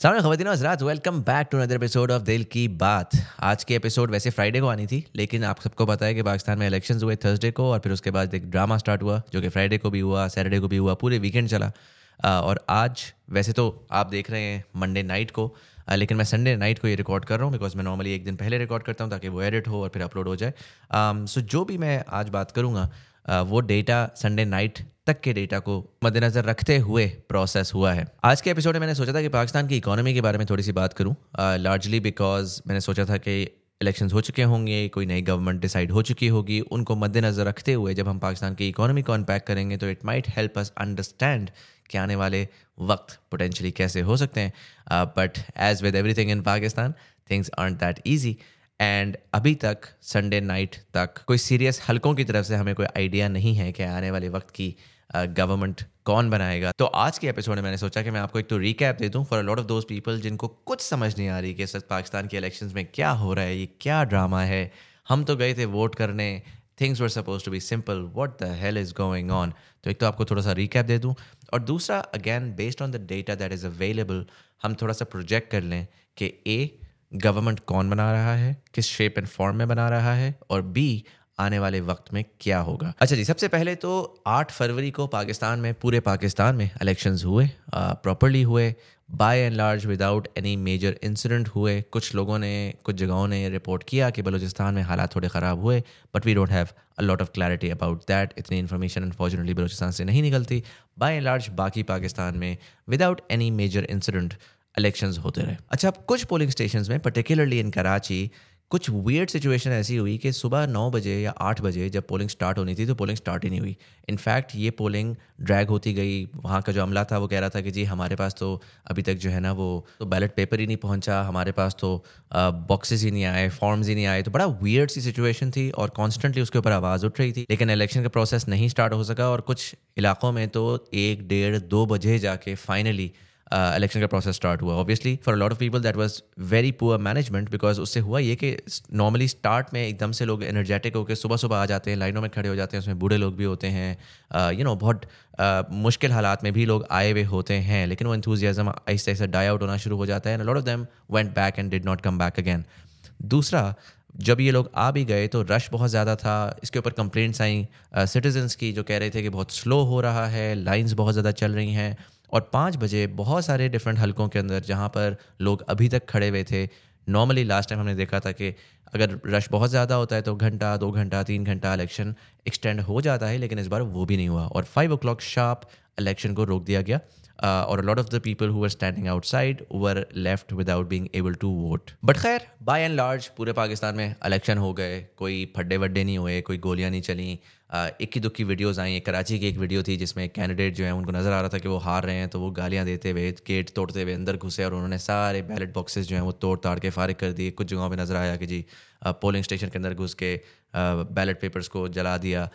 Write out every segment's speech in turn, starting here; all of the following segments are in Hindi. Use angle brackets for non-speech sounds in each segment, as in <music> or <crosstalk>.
सामने खवतिन हजरात welcome back to another episode of Dil Ki Baat. आज की एपिसोड वैसे फ्राइडे को आनी थी, लेकिन आप सबको पता है कि पाकिस्तान में इलेक्शंस हुए थर्सडे को, और फिर उसके बाद एक ड्रामा स्टार्ट हुआ, जो कि फ्राइडे को भी हुआ सैटरडे को भी हुआ, पूरे वीकेंड चला। और आज, वैसे तो आप देख रहे हैं मंडे नाइट को लेकिन मैं संडे नाइट को ये रिकॉर्ड कर रहा हूँ बिकॉज़ मैं नॉर्मली एक दिन पहले रिकॉर्ड करता हूँ, ताकि वो एडिट हो और फिर अपलोड हो जाए। सो जो भी मैं आज बात करूँगा वो डेटा संडे नाइट तक के डेटा को मद्देनजर रखते हुए प्रोसेस हुआ है। आज के एपिसोड में मैंने सोचा था कि पाकिस्तान की इकोनॉमी के बारे में थोड़ी सी बात करूँ। लार्जली बिकॉज़ मैंने सोचा था कि इलेक्शंस हो चुके होंगे, कोई नई गवर्नमेंट डिसाइड हो चुकी होगी, उनको मद्देनज़र रखते हुए जब हम पाकिस्तान की इकोनॉमी को अनपैक करेंगे तो it might help us understand कि आने वाले वक्त पोटेंशली कैसे हो सकते हैं। But as with everything in Pakistan things are that easy and अभी तक संडे नाइट तक कोई सीरियस हलकों की तरफ़ से हमें कोई आइडिया नहीं है कि आने वाले वक्त की गवर्नमेंट uh, कौन बनाएगा। तो आज के एपिसोड में मैंने सोचा कि मैं आपको एक तो रिकैप दे दूँ for lot of those people जिनको कुछ समझ नहीं आ रही कि सच पाकिस्तान के इलेक्शंस में क्या हो रहा है ये क्या ड्रामा है। हम तो गए थे वोट करने things were supposed to be simple what the hell is going on तो एक तो आपको थोड़ा सा रिकैप दे दूँ। और दूसरा again based on the data that is available हम थोड़ा सा प्रोजेक्ट कर लें कि ए गवर्नमेंट कौन बना रहा है, किस शेप एंड फॉर्म में बना रहा है, और बी आने वाले वक्त में क्या होगा। अच्छा जी, सबसे पहले तो 8 फरवरी को पाकिस्तान में, पूरे पाकिस्तान में इलेक्शंस हुए प्रॉपरली हुए by and large without any major incident हुए। कुछ लोगों ने, कुछ जगहों ने रिपोर्ट किया कि बलूचिस्तान में हालात थोड़े ख़राब हुए but we don't have a lot of clarity about that इतनी इन्फॉर्मेशन अनफॉर्चुनेटली बलूचिस्तान से नहीं निकलती। बाय एंड लार्ज बाकी पाकिस्तान में without any major incident elections होते रहे। अच्छा अब कुछ पोलिंग स्टेशन में पर्टिकुलरली इन कराची कुछ वियर्ड सिचुएशन ऐसी हुई कि सुबह नौ बजे या आठ बजे जब पोलिंग स्टार्ट होनी थी तो पोलिंग स्टार्ट ही नहीं हुई। इनफैक्ट ये पोलिंग ड्रैग होती गई। वहाँ का जो अमला था, वो कह रहा था कि जी, हमारे पास तो अभी तक जो है ना, वो तो बैलेट पेपर ही नहीं पहुँचा, हमारे पास तो बॉक्सेस ही नहीं आए फॉर्म्स ही नहीं आए। तो बड़ा वियर्ड सी सिचुएशन थी और कॉन्स्टेंटली उसके ऊपर आवाज़ उठ रही थी। लेकिन इलेक्शन का प्रोसेस नहीं स्टार्ट हो सका और कुछ इलाकों में तो एक डेढ़ दो बजे जाके फाइनली इलेक्शन का प्रोसेस स्टार्ट हुआ. Obviously for lot of people that was very poor management because उससे हुआ ये कि नॉर्मली स्टार्ट में एकदम से लोग एनर्जेटिक होकर सुबह सुबह आ जाते हैं, लाइनों में खड़े हो जाते हैं, उसमें बूढ़े लोग भी होते हैं यू नो बहुत मुश्किल हालात में भी लोग आए हुए होते हैं, लेकिन वो इंथूजियाज़म ऐसे ऐसे डाई आउट होना शुरू हो जाता है lot of them went back and did not come back again दूसरा, जब ये लोग आ भी गए तो रश बहुत ज़्यादा था, इसके ऊपर कंप्लेंट्स आई सिटीजन्स की जो कह रहे थे कि बहुत स्लो हो रहा है लाइंस बहुत ज़्यादा चल रही हैं और पाँच बजे बहुत सारे डिफरेंट हलकों के अंदर, जहाँ पर लोग अभी तक खड़े हुए थे। नॉर्मली लास्ट टाइम हमने देखा था कि अगर रश बहुत ज़्यादा होता है तो घंटा, दो घंटा, तीन घंटा इलेक्शन एक्सटेंड हो जाता है, लेकिन इस बार वो भी नहीं हुआ। और five o'clock sharp election को रोक दिया गया। और lot of the people who are standing outside were left without being able to vote but खैर बाय एंड लार्ज पूरे पाकिस्तान में इलेक्शन हो गए। कोई फड्डे वड्डे नहीं हुए, कोई गोलियाँ नहीं चली। इक्की दुक्की वीडियोज़ आई कराची की एक वीडियो थी जिसमें कैंडिडेट जो है, उनको नज़र आ रहा था कि वो हार रहे हैं तो वो गालियाँ देते हुए गेट तोड़ते हुए अंदर घुसे और उन्होंने सारे बैलेट बॉक्सेस जो हैं वो तोड़ ताड़ के फारिग कर दिए। कुछ जगहों पर नज़र आया कि जी पोलिंग स्टेशन के अंदर घुस के बैलेट पेपर्स को जला दिया।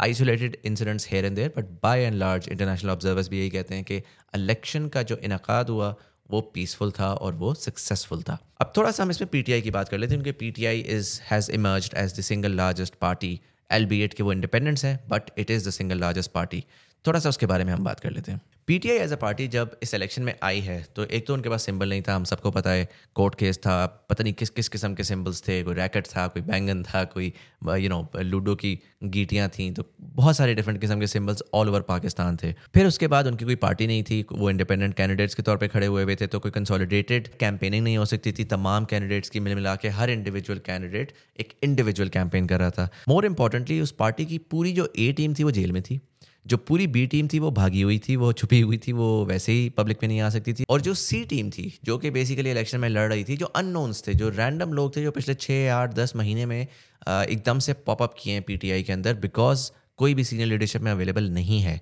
Isolated incidents here and there but by and large international observers भी यही कहते हैं कि इलेक्शन का जो इनका हुआ, वो पीसफुल था और वो सक्सेसफुल था। अब थोड़ा सा हम इसमें पीटीआई की बात कर लेते हैं, क्योंकि PTI is has emerge as the single largest party albeit के वो इंडिपेंडेंस हैं but it is the single largest party थोड़ा सा उसके बारे में हम बात कर लेते हैं। पीटीआई एज अ पार्टी जब इस इलेक्शन में आई है तो एक तो उनके पास सिंबल नहीं था, हम सबको पता है कोर्ट केस था, पता नहीं किस किस किस्म के सिंबल्स थे, कोई रैकेट था, कोई बैंगन था, कोई यू नो लूडो की गीटियाँ थी तो बहुत सारे डिफरेंट किस्म के सिंबल्स ऑल ओवर पाकिस्तान थे। फिर उसके बाद उनकी कोई पार्टी नहीं थी, वो इंडिपेंडेंट कैंडिडेट्स के तौर पर खड़े हुए हुए थे तो कोई कंसोलिडेटेड कैंपेनिंग नहीं हो सकती थी, तमाम कैंडिडेट्स की मिल मिला के हर इंडिविजुअल कैंडिडेट एक इंडिविजुअल कैंपेन कर रहा था। मोर इंपॉर्टेंटली उस पार्टी की पूरी जो ए टीम थी, वो जेल में थी। जो पूरी बी टीम थी, वो भागी हुई थी, वो छुपी हुई थी, वो वैसे ही पब्लिक में नहीं आ सकती थी। और जो सी टीम थी, जो कि बेसिकली इलेक्शन में लड़ रही थी, जो अननोन्स थे, जो रैंडम लोग थे, जो पिछले छः आठ, दस महीने में एकदम से पॉपअप किए हैं पीटीआई के अंदर बिकॉज़ कोई भी सीनियर लीडरशिप में अवेलेबल नहीं है।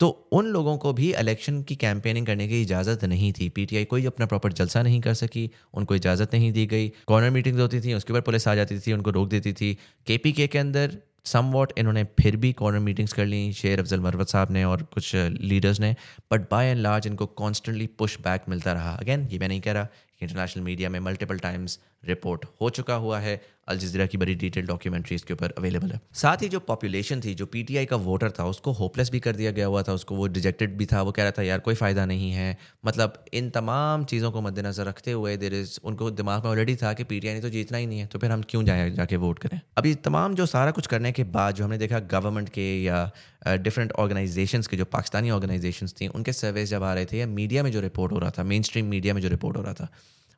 तो उन लोगों को भी इलेक्शन की कैंपेनिंग करने की इजाज़त नहीं थी। पीटीआई कोई अपना प्रॉपर जलसा नहीं कर सकी, उनको इजाज़त नहीं दी गई। कॉर्नर मीटिंग्स होती थी, उसके ऊपर पुलिस आ जाती थी, उनको रोक देती थी। के के अंदर सम वॉट इन्होंने फिर भी कॉर्नर मीटिंग्स कर ली, शेर अफजल मरवत साहब ने और कुछ लीडर्स ने बट बाय एंड लार्ज इनको कॉन्स्टेंटली पुश बैक मिलता रहा। अगेन ये मैं नहीं कह रहा इंटरनेशनल मीडिया में मल्टीपल टाइम्स रिपोर्ट हो चुका हुआ है। अल जजीरा की बड़ी डिटेल डॉक्यूमेंट्री इसके ऊपर अवेलेबल है। साथ ही जो पॉपुलेशन थी, जो पीटीआई का वोटर था, उसको होपलेस भी कर दिया गया हुआ था, उसको वो रिजेक्टेड भी था। वो कह रहा था, यार, कोई फ़ायदा नहीं है। मतलब इन तमाम चीज़ों को मद्देनज़र रखते हुए देर इज़ उनको दिमाग में ऑलरेडी था कि पीटीआई ने तो जीतना ही नहीं है तो फिर हम क्यों जाए जाके वोट करें? अभी तमाम जो सारा कुछ करने के बाद जो हमने देखा गवर्नमेंट के या डिफरेंट ऑर्गेनाइजेशंस के, जो पाकिस्तानी ऑर्गेनाइजेशंस थी, उनके सर्वेस जब आ रहे थे, या मीडिया में जो रिपोर्ट हो रहा था मेन स्ट्रीम मीडिया में जो रिपोर्ट हो रहा था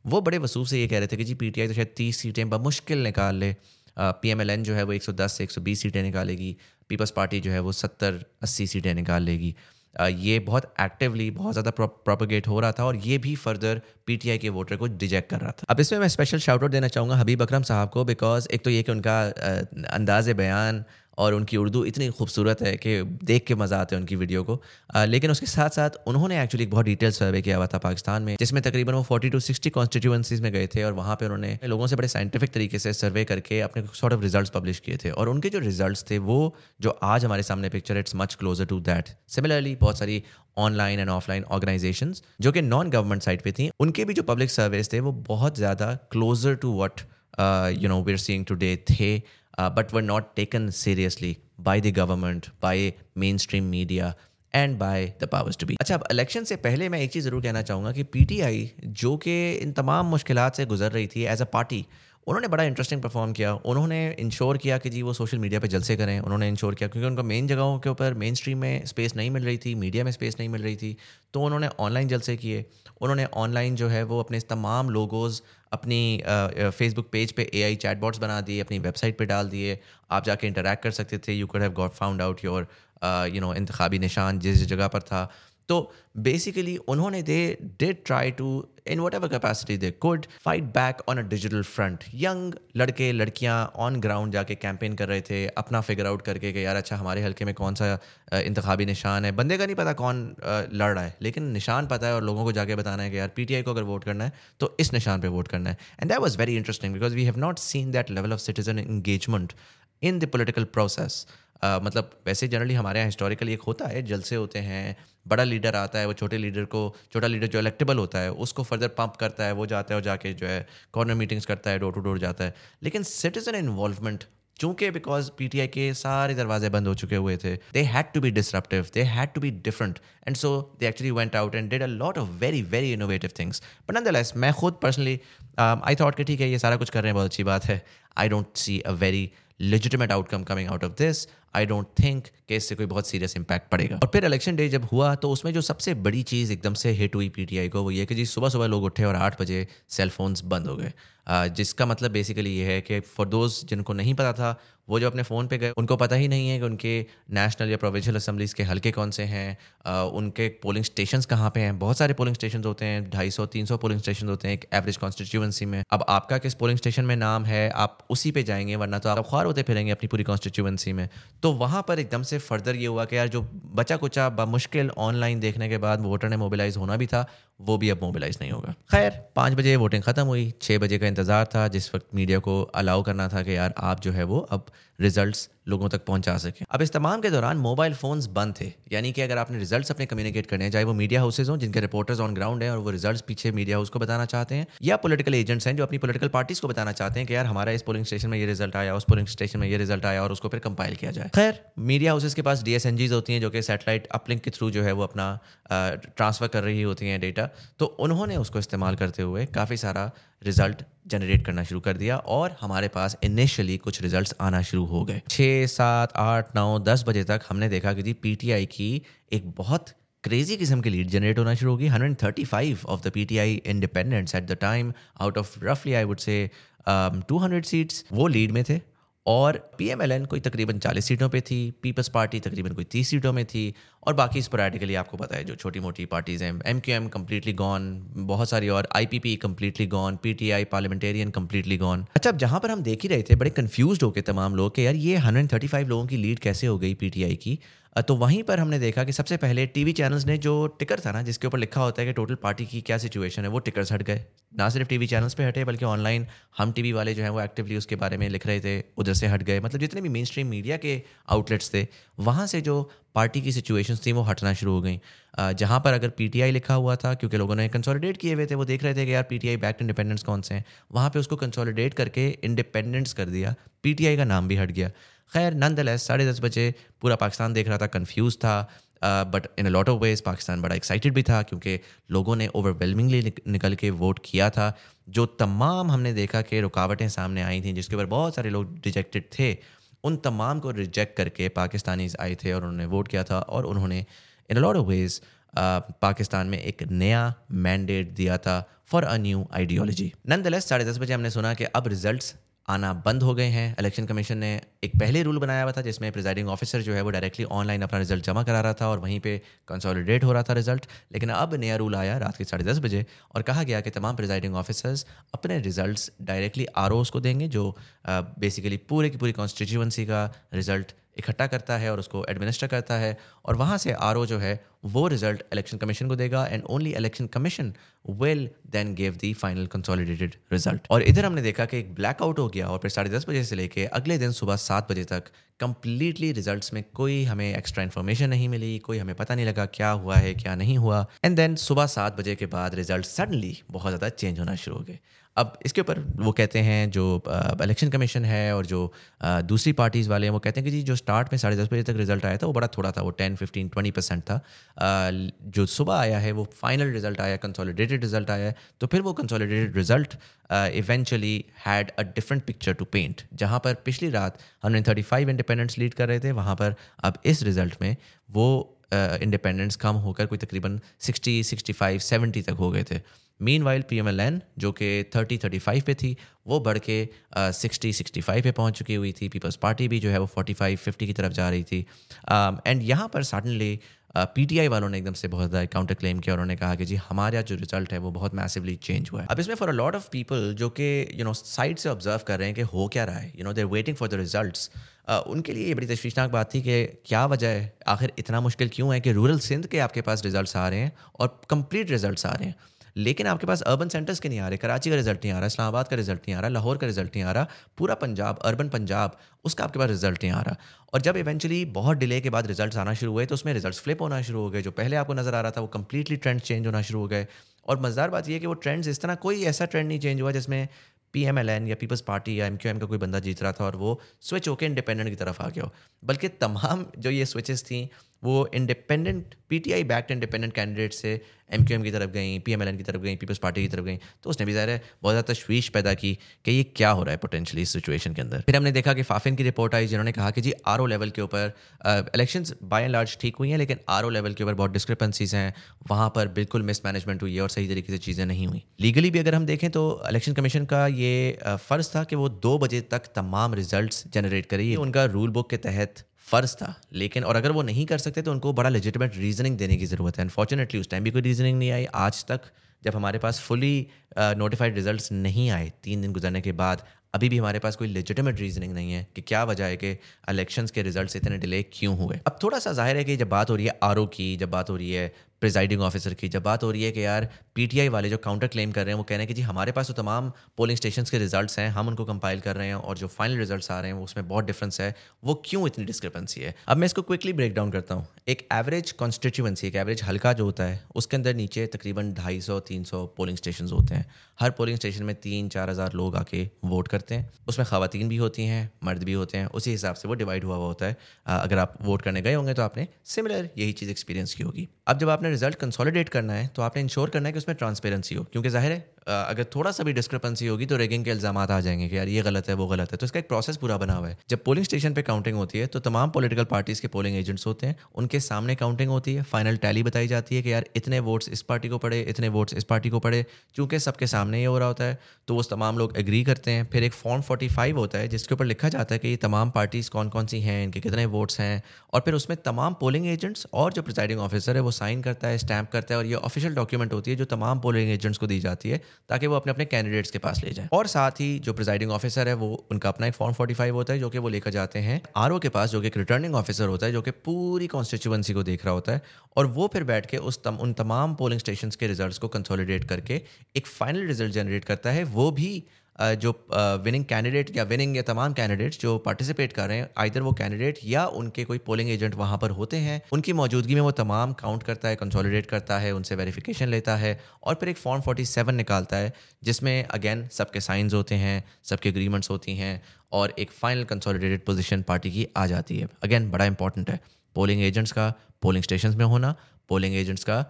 वो बड़े वसूख से ये कह रहे थे कि जी पीटीआई तो शायद तीस सीटें बमुश्किल निकाल ले। पी एम एल एन जो है वो एक सौ दस से एक सौ बीस सीटें निकालेगी। पीपल्स पार्टी जो है वो सत्तर अस्सी सीटें निकाल लेगी। ये बहुत एक्टिवली बहुत ज़्यादा प्रोपोगेट हो रहा था और ये भी फर्दर पीटीआई के वोटर को डिजेक्ट कर रहा था। अब इसमें मैं स्पेशल शाउट आउट देना चाहूँगा हबीब अकरम साहब को बिकॉज़ एक तो ये कि उनका अंदाज बयान और उनकी उर्दू इतनी खूबसूरत है कि देख के मज़ा आता है उनकी वीडियो को। आ, लेकिन उसके साथ साथ उन्होंने एक्चुअली एक बहुत डिटेल सर्वे किया हुआ था पाकिस्तान में जिसमें तकरीबन वो फोर्टी टू सिक्सटी कॉन्स्टिट्यूंसीज में गए थे और वहाँ पे उन्होंने लोगों से बड़े साइंटिफिक तरीके से सर्वे करके अपने सॉर्ट ऑफ़ रिज़ल्ट पब्लिश किए थे। और उनके जो रिज़ल्ट थे वो जो आज हमारे सामने picture it's much closer to that similarly बहुत सारी ऑनलाइन एंड ऑफलाइन ऑर्गेनाइजेशन जो कि नॉन गवर्नमेंट साइट पे थी उनके भी जो पब्लिक सर्वेस थे वो बहुत ज़्यादा closer to what you know we're seeing today थे। But were not taken seriously by the government by mainstream media and by the powers to be अच्छा अब इलेक्शन से पहले मैं एक चीज़ ज़रूर कहना चाहूँगा कि पीटीआई जो कि इन तमाम मुश्किल से गुजर रही थी एज अ पार्टी उन्होंने बड़ा इंटरेस्टिंग परफॉर्म किया। उन्होंने इंश्योर किया कि जी वो सोशल मीडिया पे जलसे करें। उन्होंने इंश्योर किया, क्योंकि उनको मेन जगहों के ऊपर मेन स्ट्रीम में स्पेस नहीं मिल रही थी मीडिया में स्पेस नहीं मिल रही थी तो उन्होंने ऑनलाइन जलसे किए। उन्होंने ऑनलाइन जो है वो अपने तमाम लोगोज़ अपनी फेसबुक पेज पे ए आई चैट बॉट्स बना दिए, अपनी वेबसाइट पे डाल दिए। आप जाके इंटरेक्ट कर सकते थे। You could have got found out your you know इंतबी निशान जिस जगह पर था। तो बेसिकली उन्होंने they did try to in whatever capacity they could fight back on a digital front young लड़के, लड़कियाँ ऑन ग्राउंड जाके कैंपेन कर रहे थे, अपना फिगर आउट करके कि यार अच्छा हमारे हल्के में कौन सा इंतबी निशान है। बंदे का नहीं पता कौन लड़ रहा है, लेकिन निशान पता है और लोगों को जाके बताना है कि यार पी टी आई को अगर वोट करना है तो इस निशान पर वोट करना है। And that was very interesting because we have not seen that level of citizen engagement in the political process मतलब वैसे जनरली हमारे यहाँ हिस्टोरिकली एक होता है जलसे होते हैं, बड़ा लीडर आता है, वो छोटे लीडर को, छोटा लीडर जो इलेक्टेबल होता है, उसको फर्दर पंप करता है, वो जाता है और जाके जो है कॉर्नर मीटिंग्स करता है डोर टू डोर जाता है। लेकिन सिटीजन इन्वॉल्वमेंट चूँकि बिकॉज़ पीटीआई के सारे दरवाजे बंद हो चुके हुए थे they had to be disruptive they had to be different and so they actually went out and did a lot of very very innovative things but nonetheless मैं खुद पर्सनली आई थॉट कि ठीक है, ये सारा कुछ कर रहे हैं, बहुत अच्छी बात है। I don't see a very legitimate outcome coming out of this I don't think कि इससे कोई बहुत सीरियस इंपैक्ट पड़ेगा। और फिर इलेक्शन डे जब हुआ तो उसमें जो सबसे बड़ी चीज़ एकदम से हिट हुई पीटीआई को, वो ये कि जी सुबह सुबह लोग उठे और आठ बजे सेल फोन्स बंद हो गए। जिसका मतलब बेसिकली ये है कि फॉर दोज जिनको नहीं पता था, वो जो अपने फ़ोन पे गए, उनको पता ही नहीं है कि उनके नेशनल या प्रोविंशियल असम्बलीज के हल्के कौन से हैं उनके पोलिंग स्टेशन कहाँ पे हैं। बहुत सारे पोलिंग स्टेशन होते हैं, ढाई सौ, तीन सौ पोलिंग स्टेशन होते हैं एक एवरेज कॉन्स्टिट्यूंसी में। अब आपका किस पोलिंग स्टेशन में नाम है, आप उसी पे जाएँगे, वरना तो आप ख्वार होते फिरेंगे अपनी पूरी कॉन्स्टिट्यूंसी में। तो वहाँ पर एकदम से फर्दर ये हुआ कि यार जो बचा कुचा मुश्किल ऑनलाइन देखने के बाद वोटर ने मोबिलाइज होना भी था वो भी अब मोबिलाइज नहीं होगा। खैर, पाँच बजे वोटिंग ख़त्म हुई छः बजे का इंतज़ार था, जिस वक्त मीडिया को अलाउ करना था कि यार आप जो है वो अब रिजल्ट्स लोगों तक पहुँचा सकें। अब इस तमाम के दौरान मोबाइल फ़ोन्स बंद थे। यानी कि अगर आपने रिजल्ट्स अपने कम्युनिकेट करने हैं, चाहे वो मीडिया हाउसेज हों, जिनके रिपोर्टर्स ऑन ग्राउंड हैं और वो रिजल्ट्स पीछे मीडिया हाउस को बताना चाहते हैं, या पॉलिटिकल एजेंट्स हैं जो अपनी पॉलिटिकल पार्टीज़ को बताना चाहते हैं कि यार हमारा इस पोलिंग स्टेशन में ये रिज़ल्ट आया, उस पोलिंग स्टेशन में ये रिज़ल्ट आया और उसको फिर कंपाइल किया जाए। खैर मीडिया हाउसेज के पास डी होती हैं जो कि सेटेलाइट अपलिंक के थ्रू जो है वो अपना ट्रांसफ़र कर रही होती हैं डेटा तो उन्होंने उसको इस्तेमाल करते हुए काफ़ी सारा रिज़ल्ट जनरेट करना शुरू कर दिया और हमारे पास इनिशियली कुछ रिजल्ट्स आना शुरू हो गए। छः, सात, आठ, नौ, दस बजे तक हमने देखा कि जी पीटीआई की एक बहुत क्रेजी किस्म की लीड जनरेट होना शुरू होगी। Hundred thirty five of the P T I independents at the time out of रफली I would say two hundred seats वो लीड में थे। और पीएमएलएन कोई तकरीबन 40 सीटों पे थी पीपल्स पार्टी तकरीबन कोई 30 सीटों में थी, और बाकी स्पोरेटिकली आपको पता है, जो छोटी मोटी पार्टीज़ हैं M Q M completely gone बहुत सारी और I P P completely gone P T I parliamentarian completely gone अच्छा अब जहाँ पर हम देख ही रहे थे, बड़े कन्फ्यूज़ हो गए तमाम लोग कि यार ये हंड्रेड थर्टी फाइव लोगों की लीड कैसे हो गई पी टी आई की? तो वहीं पर हमने देखा कि सबसे पहले टीवी चैनल्स ने जो टिकर था ना, जिसके ऊपर लिखा होता है कि टोटल पार्टी की क्या सिचुएशन है, वो टिकर्स हट गए। ना सिर्फ़ टीवी चैनल्स पे हटे, बल्कि ऑनलाइन हम टीवी वाले जो हैं, वो एक्टिवली उसके बारे में लिख रहे थे, उधर से हट गए। मतलब जितने भी मेन स्ट्रीम मीडिया के आउटलेट्स थे, वहाँ से जो पार्टी की सिचुएशंस थी, वो हटना शुरू हो गई। जहाँ पर अगर पीटीआई लिखा हुआ था, क्योंकि लोगों ने कंसोलिडेट किए हुए थे, वो देख रहे थे कि यार पीटीआई बैक इंडिपेंडेंस कौन से हैं। वहाँ पे उसको कंसोलिडेट करके इंडिपेंडेंस कर दिया पीटीआई का नाम भी हट गया। खैर नंद साढ़े दस बजे पूरा पाकिस्तान देख रहा था कन्फ्यूज़ था but in lot of ways Pakistan बड़ा एक्साइटेड भी था, क्योंकि लोगों ने ओवरवेलमिंगली निकल के वोट किया था। जो तमाम हमने देखा कि रुकावटें सामने आई थी, जिसके ऊपर बहुत सारे लोग रिजेक्टेड थे, उन तमाम को रिजेक्ट करके पाकिस्तानी आए थे और उन्होंने वोट किया था और उन्होंने in lot of ways Pakistan में एक नया मैंडेट दिया था for a new ideology and साढ़े दस बजे हमने सुना कि अब रिजल्ट्स आना बंद हो गए हैं। इलेक्शन कमीशन ने एक पहले रूल बनाया हुआ था जिसमें प्रिजाइडिंग ऑफिसर जो है वो डायरेक्टली ऑनलाइन अपना रिज़ल्ट जमा करा रहा था और वहीं पे कंसोलिडेट हो रहा था रिज़ल्ट लेकिन अब नया रूल आया रात के साढ़े दस बजे और कहा गया कि तमाम प्रिजाइडिंग ऑफिसर्स अपने रिज़ल्ट डायरेक्टली आर को देंगे, जो बेसिकली पूरे की पूरी कॉन्स्टिट्यूंसी का रिज़ल्ट इकट्ठा करता है और उसको एडमिनिस्टर करता है और वहाँ से आरओ जो है, वो रिज़ल्ट इलेक्शन कमीशन को देगा and only election commission will then give the final consolidated result और इधर हमने देखा कि एक ब्लैकआउट हो गया और फिर साढ़े दस बजे से लेके अगले दिन सुबह सात बजे तक कंप्लीटली रिजल्ट्स में कोई हमें एक्स्ट्रा इन्फॉर्मेशन नहीं मिली, कोई हमें पता नहीं लगा क्या हुआ है, क्या नहीं हुआ। एंड देन सुबह सात बजे के बाद रिज़ल्ट सडनली बहुत ज़्यादा चेंज होना शुरू हो गए। अब इसके ऊपर वो कहते हैं जो इलेक्शन कमीशन है और जो आ, दूसरी पार्टीज़ वाले हैं वो कहते हैं कि जी जो स्टार्ट में साढ़े दस बजे तक रिज़ल्ट आया था वो बड़ा थोड़ा था वो टेन फिफ्टीन ट्वेंटी परसेंट था। आ, जो सुबह आया है वो फाइनल रिज़ल्ट आया कंसोलिडेटेड रिज़ल्ट आया तो फिर वो consolidated result eventually had a different picture to paint जहाँ पर पिछली रात hundred thirty five independents lead कर रहे थे वहाँ पर अब इस रिज़ल्ट में वो इंडिपेंडेंस कम होकर कोई तकरीबन सिक्सटी सिक्सटी फाइव सेवेंटी तक हो गए थे। Meanwhile P M L N जो कि थर्टी थर्टी फाइव पे थी वो बढ़ के सिक्सटी सिक्सटी फाइव पे पहुँच चुकी हुई थी। पीपल्स पार्टी भी जो है वो फोर्टी फाइव फिफ्टी की तरफ़ जा रही थी। एंड um, यहाँ पर सडनली पी आई वालों ने एकदम से बहुत ज़्यादा काउंटर क्लेम किया उन्होंने कहा कि जी हमारा जो रिज़ल्ट है वो बहुत मैसिवली चेंज हुआ है। अब इसमें for a lot of people जो कि यू नो साइड से ऑब्ज़र्व कर रहे हैं कि हो क्या रहा है you know they're waiting for the result उनके लिए ये बड़ी तशवीशनाक बात थी कि क्या वजह है? आखिर इतना मुश्किल क्यों है कि रूरल सिंध के आपके पास रिज़ल्ट आ रहे हैं और कंप्लीट रिज़ल्ट आ रहे हैं? लेकिन आपके पास अर्बन सेंटर्स के नहीं आ रहे, कराची का रिज़ल्ट नहीं आ रहा, इस्लामाबाद का रिज़ल्ट नहीं आ रहा, लाहौर का रिज़ल्ट नहीं आ रहा, पूरा पंजाब अर्बन पंजाब, उसका आपके पास रिज़ल्ट नहीं आ रहा। और जब इवेंचुअली बहुत डिले के बाद रिज़ल्ट आना शुरू हुए तो उसमें रिज़ल्ट फ्लिप होना शुरू हो गए, जो पहले आपको नज़र आ रहा था, वो कंप्लीटली ट्रेंड चेंज होना शुरू हो गए। और मज़ेदार बात यह कि वो ट्रेंड्स इस तरह कोई ऐसा ट्रेंड नहीं चेंज हुआ जिसमें पी एम एल एन या पीपल्स पार्टी या एम क्यू एम का कोई बंदा जीत रहा था और वो स्विच होकर इंडिपेंडेंट की तरफ़ आ गया हो। बल्कि तमाम जो ये स्विचेस थी वो independent P T I backed independent candidate से एम क्यू एम की तरफ़ गई पी एम एल एन की तरफ़ गई पीपल्स पार्टी की तरफ़ गई तो उसने भी ज़ाहिर है बहुत ज़्यादा तशवीश पैदा की कि ये क्या हो रहा है पोटेंशली इस सिचुएशन के अंदर। फिर हमने देखा कि फाफिन की रिपोर्ट आई जिन्होंने कहा कि जी आर लेवल के ऊपर इलेक्शन बाय एंड लार्ज ठीक हुई हैं, लेकिन आर ओ लेवल के ऊपर बहुत डिस्क्रिपेंसीज हैं, वहाँ पर बिल्कुल मिसमैनेजमेंट हुई है और सही तरीके से चीज़ें नहीं हुई। लीगली भी अगर हम देखें तो इलेक्शन कमीशन का ये फ़र्ज़ था कि वो दो बजे तक तमाम रिज़ल्ट जनरेट करिए उनका रूल बुक के तहत फ़र्ज़ था, लेकिन और अगर वो नहीं कर सकते तो उनको बड़ा लेजिटमेट रीजनिंग देने की ज़रूरत है। अनफॉर्चुनेटली उस टाइम भी कोई रीजनिंग नहीं आई। आज तक जब हमारे पास फुली नोटिफाइड रिज़ल्ट नहीं आए, तीन दिन गुजरने के बाद, अभी भी हमारे पास कोई लेजिटिमेट रीजनिंग नहीं है कि क्या वजह है कि इलेक्शंस के रिज़ल्ट इतने डिले क्यों हुए। अब थोड़ा सा ज़ाहिर है कि जब बात हो रही है आर की, जब बात हो रही है प्रिजाइडिंग ऑफिसर की, जब बात हो रही है कि यार पीटीआई वाले जो काउंटर क्लेम कर रहे हैं, वो कह रहे हैं कि जी, हमारे पास तो तमाम पोलिंग स्टेशन के रिज़ल्ट हैं, हम उनको कंपाइल कर रहे हैं और जो फाइनल रिज़ल्ट आ रहे हैं उसमें बहुत डिफरेंस है। वो क्यों इतनी डिस्क्रिपेंसी है? अब मैं इसको क्विकली ब्रेक डाउन करता हूँ। एक एवरेज कॉन्स्टिट्यूंसी एक एवरेज हल्का जो होता है, उसके अंदर नीचे तकरीबन ढाई सौ, तीन सौ पोलिंग स्टेशन होते हैं। हर पोलिंग स्टेशन में तीन, चार हज़ार लोग आके वोट करते हैं। उसमें खातन भी होती हैं, मर्द भी होते हैं, उसी हिसाब से वो डिवाइड हुआ हुआ होता है। अगर आप वोट करने गए होंगे तो आपने सिमिलर यही चीज़ एक्सपीरियंस की होगी। अब जब आपने रिज़ल्ट कंसोलिडेट करना है तो आपने इंश्योर करना है कि उसमें ट्रांसपेरेंसी हो, क्योंकि ज़ाहिर है अगर थोड़ा सा भी डिस्क्रिपेंसी होगी तो रेगिंग के इल्ज़ाम आ जाएँगे कि यार ये गलत है, वो गलत है। तो इसका एक प्रोसेस पूरा बना हुआ है। जब पोलिंग स्टेशन पे काउंटिंग होती है तो तमाम पॉलिटिकल पार्टीज़ के पोलिंग एजेंट्स होते हैं। उनके सामने काउंटिंग होती है। फाइनल टैली बताई जाती है कि यार इतने वोट्स इस पार्टी को पड़े, इतने वोट्स इस पार्टी को पड़े। चूँकि सबके सामने ये हो रहा होता है तो वो तमाम लोग एग्री करते हैं। फिर एक फॉर्म फोर्टी फाइव होता है, जिसके ऊपर लिखा जाता है कि ये तमाम पार्टीज़ कौन कौन सी हैं, इनके कितने वोट्स हैं। और फिर उसमें तमाम पोलिंग एजेंट्स और जो प्रिजाइडिंग ऑफिसर है, वो साइन करता है स्टैम्प करता है और ये ऑफिशियल डॉक्यूमेंट होती है, जो तमाम पोलिंग एजेंट्स को दी जाती है। ताकि वो अपने अपने कैंडिडेट्स के पास ले जाए। और साथ ही जो प्रिजाइडिंग ऑफिसर है वो उनका अपना एक फॉर्म फोर्टी होता है जो कि वो लेकर जाते हैं आरओ के पास जो कि एक रिटर्निंग ऑफिसर होता है जो कि पूरी कॉन्स्टिट्यूंसी को देख रहा होता है। और वो फिर बैठ के उस तम, उन तमाम पोलिंग स्टेशन के रिज़ल्ट को कंसोलिडेट करके एक फाइनल रिज़ल्ट जनरेट करता है। वो भी जो विनिंग कैंडिडेट या विनिंग या तमाम कैंडिडेट्स जो पार्टिसिपेट कर रहे हैं आइधर वो कैंडिडेट या उनके कोई पोलिंग एजेंट वहाँ पर होते हैं उनकी मौजूदगी में वो तमाम काउंट करता है कंसोलिडेट करता है उनसे वेरिफिकेशन लेता है और फिर एक फॉर्म 47 निकालता है जिसमें अगेन सबके साइंस होते हैं सबके एग्रीमेंट्स होती हैं और एक फाइनल कंसोलिडेटेड पोजिशन पार्टी की आ जाती है। अगेन बड़ा इंपॉर्टेंट है। पोलिंग एजेंट्स का पोलिंग स्टेशन में होना पोलिंग एजेंट्स का